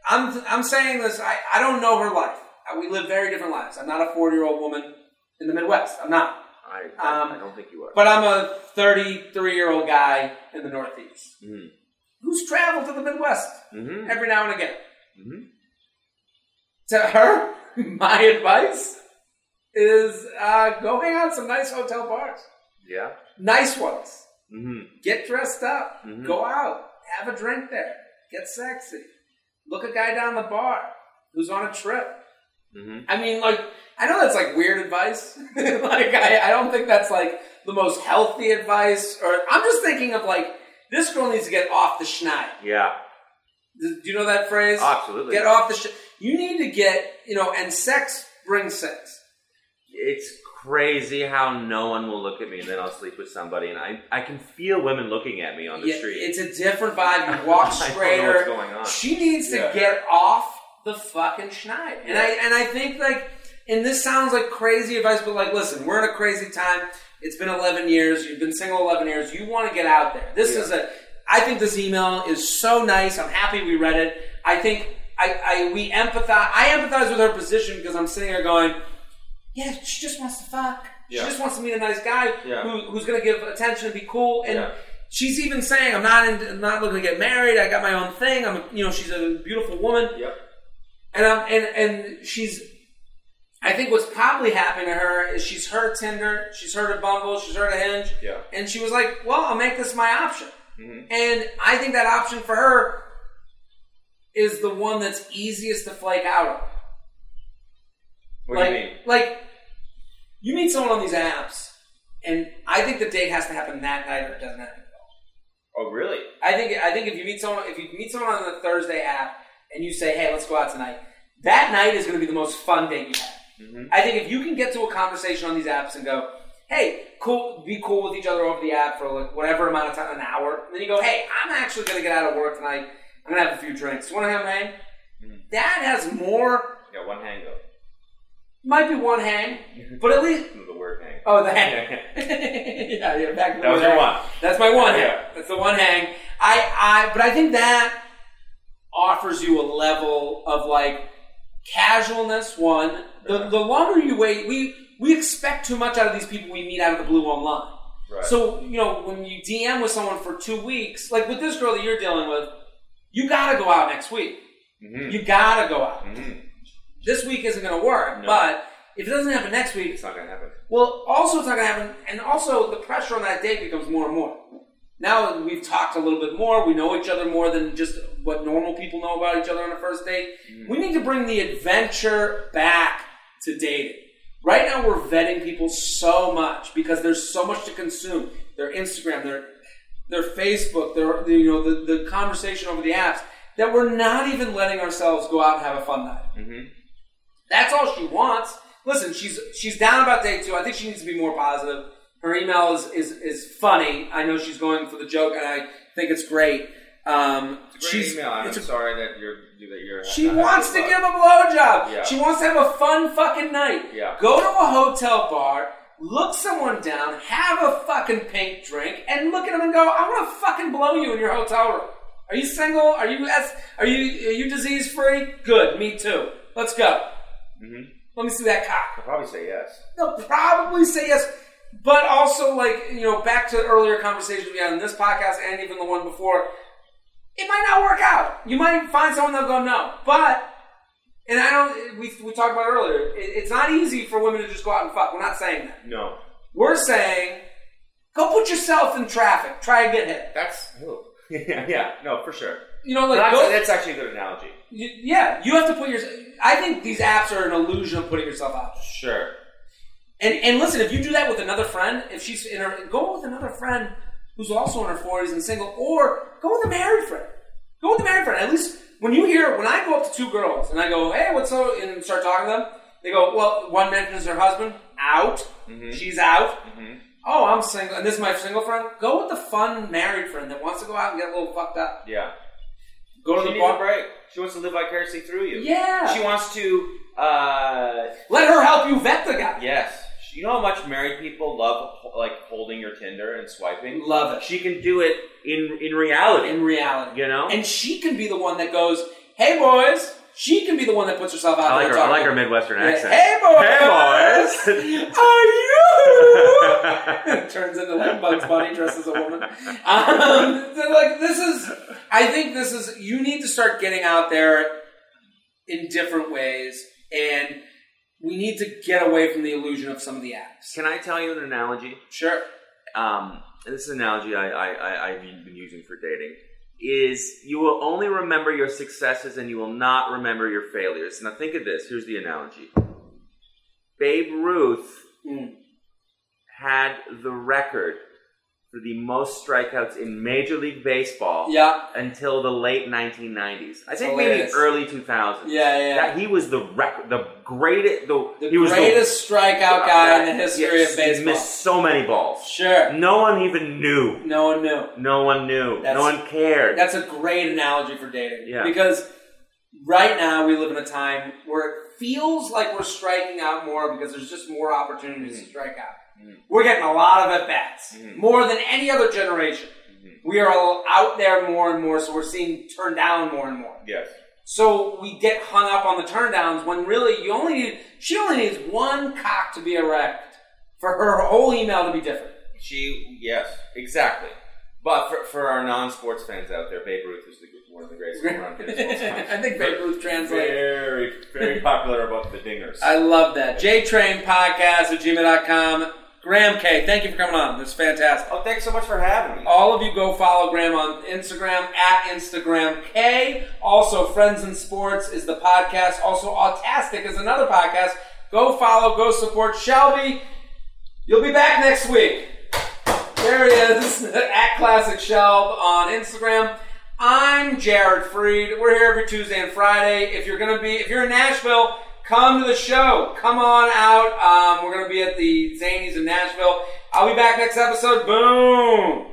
I'm, I'm saying this, I, I don't know her life. Uh, We live very different lives. I'm not a 40 year old woman in the Midwest. I'm not. I, I, Um, I don't think you are. But I'm a 33 year old guy in the Northeast Mhm. who's traveled to the Midwest Mhm. every now and again. Mhm. To her, [LAUGHS] my advice is uh, go hang out some nice hotel bars. Yeah. Nice ones. hmm Get dressed up. Mhm. Go out. Have a drink there. Get sexy. Look a guy down the bar who's on a trip. hmm I mean, like, I know that's like weird advice. [LAUGHS] like, I, I don't think that's like the most healthy advice. Or I'm just thinking of like, this girl needs to get off the schneid. Yeah. Do you know that phrase? Absolutely. Get off the sh You need to get, you know, and sex brings sex. It's crazy how no one will look at me and then I'll sleep with somebody and I, I can feel women looking at me on the Yeah, street. it's a different vibe. You [LAUGHS] walk I don't know straighter. what's going on. She needs to Yeah. get off the fucking schneid. And I and I think like and this sounds like crazy advice, but like listen, we're in a crazy time. It's been eleven years, you've been single eleven years, you want to get out there. This is a I think this email is so nice. I'm happy we read it. I think I, I we empathize I empathize with her position because I'm sitting here going, Yeah, she just wants to fuck. She just wants to meet a nice guy Yeah. who, who's gonna give attention and be cool. And Yeah. she's even saying, "I'm not in, I'm not looking to get married. I got my own thing. I'm, a, you know, she's a beautiful woman, Yep. and I'm, and and she's. I think what's probably happening to her is she's heard of Tinder, she's heard of Bumble, she's heard of Hinge, Yeah. and she was like, "Well, I'll make this my option." Mhm. And I think that option for her is the one that's easiest to flake out on. What like, do you mean? like you meet someone on these apps, and I think the date has to happen that night or it doesn't happen. At all. Oh, really? I think I think if you meet someone if you meet someone on the Thursday app and you say, "Hey, let's go out tonight," that night is going to be the most fun date you have. Mhm. I think if you can get to a conversation on these apps and go, "Hey, cool, be cool with each other over the app for like whatever amount of time, an hour," and then you go, "Hey, I'm actually going to get out of work tonight. I'm going to have a few drinks. You want to have a hang?" Mhm. That has more. Yeah, one hang though. Might be one hang, but at least [LAUGHS] The word hang. oh the hang. [LAUGHS] yeah, yeah. Back to the That was your hang. one. That's my one hang. Yeah. That's the one hang. I, I, but I think that offers you a level of like casualness. One, the the longer you wait, we we expect too much out of these people we meet out of the blue online. Right. So you know when you DM with someone for two weeks, like with this girl that you're dealing with, you gotta go out next week. hmm You gotta go out. hmm This week isn't gonna work, No. but if it doesn't happen next week, It's not gonna happen. well, also it's not going to happen, and also the pressure on that date becomes more and more. Now we've talked a little bit more. We know each other more than just what normal people know about each other on a first date. We need to bring the adventure back to dating. Right now, we're vetting people so much because there's so much to consume. Their Instagram, their their Facebook, their you know the, the conversation over the apps that we're not even letting ourselves go out and have a fun night. hmm That's all she wants. Listen, she's she's down about day two. I think she needs to be more positive. Her email is is, is funny. I know she's going for the joke, and I think it's great. Um, It's she's email. I'm sorry that you're that you're. she wants to give a blowjob. Yeah. She wants to have a fun fucking night. Yeah. Go to a hotel bar, look someone down, have a fucking pink drink, and look at them and go, "I want to fucking blow you in your hotel room." Are you single? Are you are you are you disease free? Good, me too. Let's go. Mhm. Let me see that cock. I'll probably say yes. They'll probably say yes, but also like you know, back to earlier conversations we had in this podcast and even the one before, it might not work out. You might find someone that'll go no, but and I don't. We we talked about earlier. It, it's not easy for women to just go out and fuck. We're not saying that. No. We're saying go put yourself in traffic. Try and get hit. That's. Oh. [LAUGHS] yeah. Yeah. No, for sure. You know, like that's, go, that's actually a good analogy. y- yeah, you have to put your. I think these apps are an illusion of putting yourself out. Sure. And and listen, if you do that with another friend, if she's in her, go with another friend who's also in her forties and single, or go with a married friend. Go with a married friend. At least when you hear when I go up to two girls and I go, "Hey, what's up?" and start talking to them, they go, "Well, one mentions her husband out, Mhm. she's out." hmm Oh, I'm single, and this is my single friend. Go with the fun married friend that wants to go out and get a little fucked up. Yeah. Go to she the bar. break. She wants to live vicariously through you. Yeah. She wants to. uh Let her help you vet the guy. Yes. You know how much married people love like holding your Tinder and swiping. Love it. She can do it in in reality. In reality. you know, And she can be the one that goes, hey, boys. She can be the one that puts herself out I like there. her. I like her Midwestern accent. Hey, boys. Hey, boys. [LAUGHS] Are you? [LAUGHS] Turns into like Bugs Bunny dressed as a woman. Um, like this is, I think this is. You need to start getting out there in different ways, and we need to get away from the illusion of some of the apps. Can I tell you an analogy? Sure. um, this is an analogy I, I, I, I've been using for dating, is you will only remember your successes and you will not remember your failures. Now think of this. Here's the analogy. Babe Ruth Mm. Had the record for the most strikeouts in Major League Baseball Yeah. until the late 1990s. I think maybe early 2000s. Yeah. Yeah. That he was the record, the greatest, the, The he was greatest strikeout guy in the history Yes, of He baseball. missed so many balls. Sure. No one even knew. No one knew. No one knew. That's- no one cared. That's a great analogy for dating. Yeah. Because right now we live in a time where it feels like we're striking out more because there's just more opportunities to mm-hmm. strike out. Mhm. We're getting a lot of at bats, Mhm. more than any other generation. Mhm. We are all out there more and more, so we're seeing turned down more and more. Yes. So we get hung up on the turndowns when really you only need she only needs one cock to be erect for her whole email to be different. She, yes, exactly. But for, for our non-sports fans out there, Babe Ruth is the, one of the greatest [LAUGHS] home-run hitters of all time. I think Babe Ruth translates. Very, very popular about the dingers. I love that. JTrain Podcast at gmail.com. Graham Kay, thank you for coming on. This is fantastic. oh, thanks so much for having me. All of you go follow Graham on Instagram at Mr. Graham Kay. Also, Friends in Sports is the podcast. Also, Autastic is another podcast. Go follow, go support Shelby. You'll be back next week. There he is [LAUGHS] at Classic Shelb on Instagram. I'm Jared Freid. We're here every Tuesday and Friday. If you're gonna be, if you're in Nashville, come to the show. Come on out. Um, we're gonna be at the Zanies in Nashville. I'll be back next episode. Boom.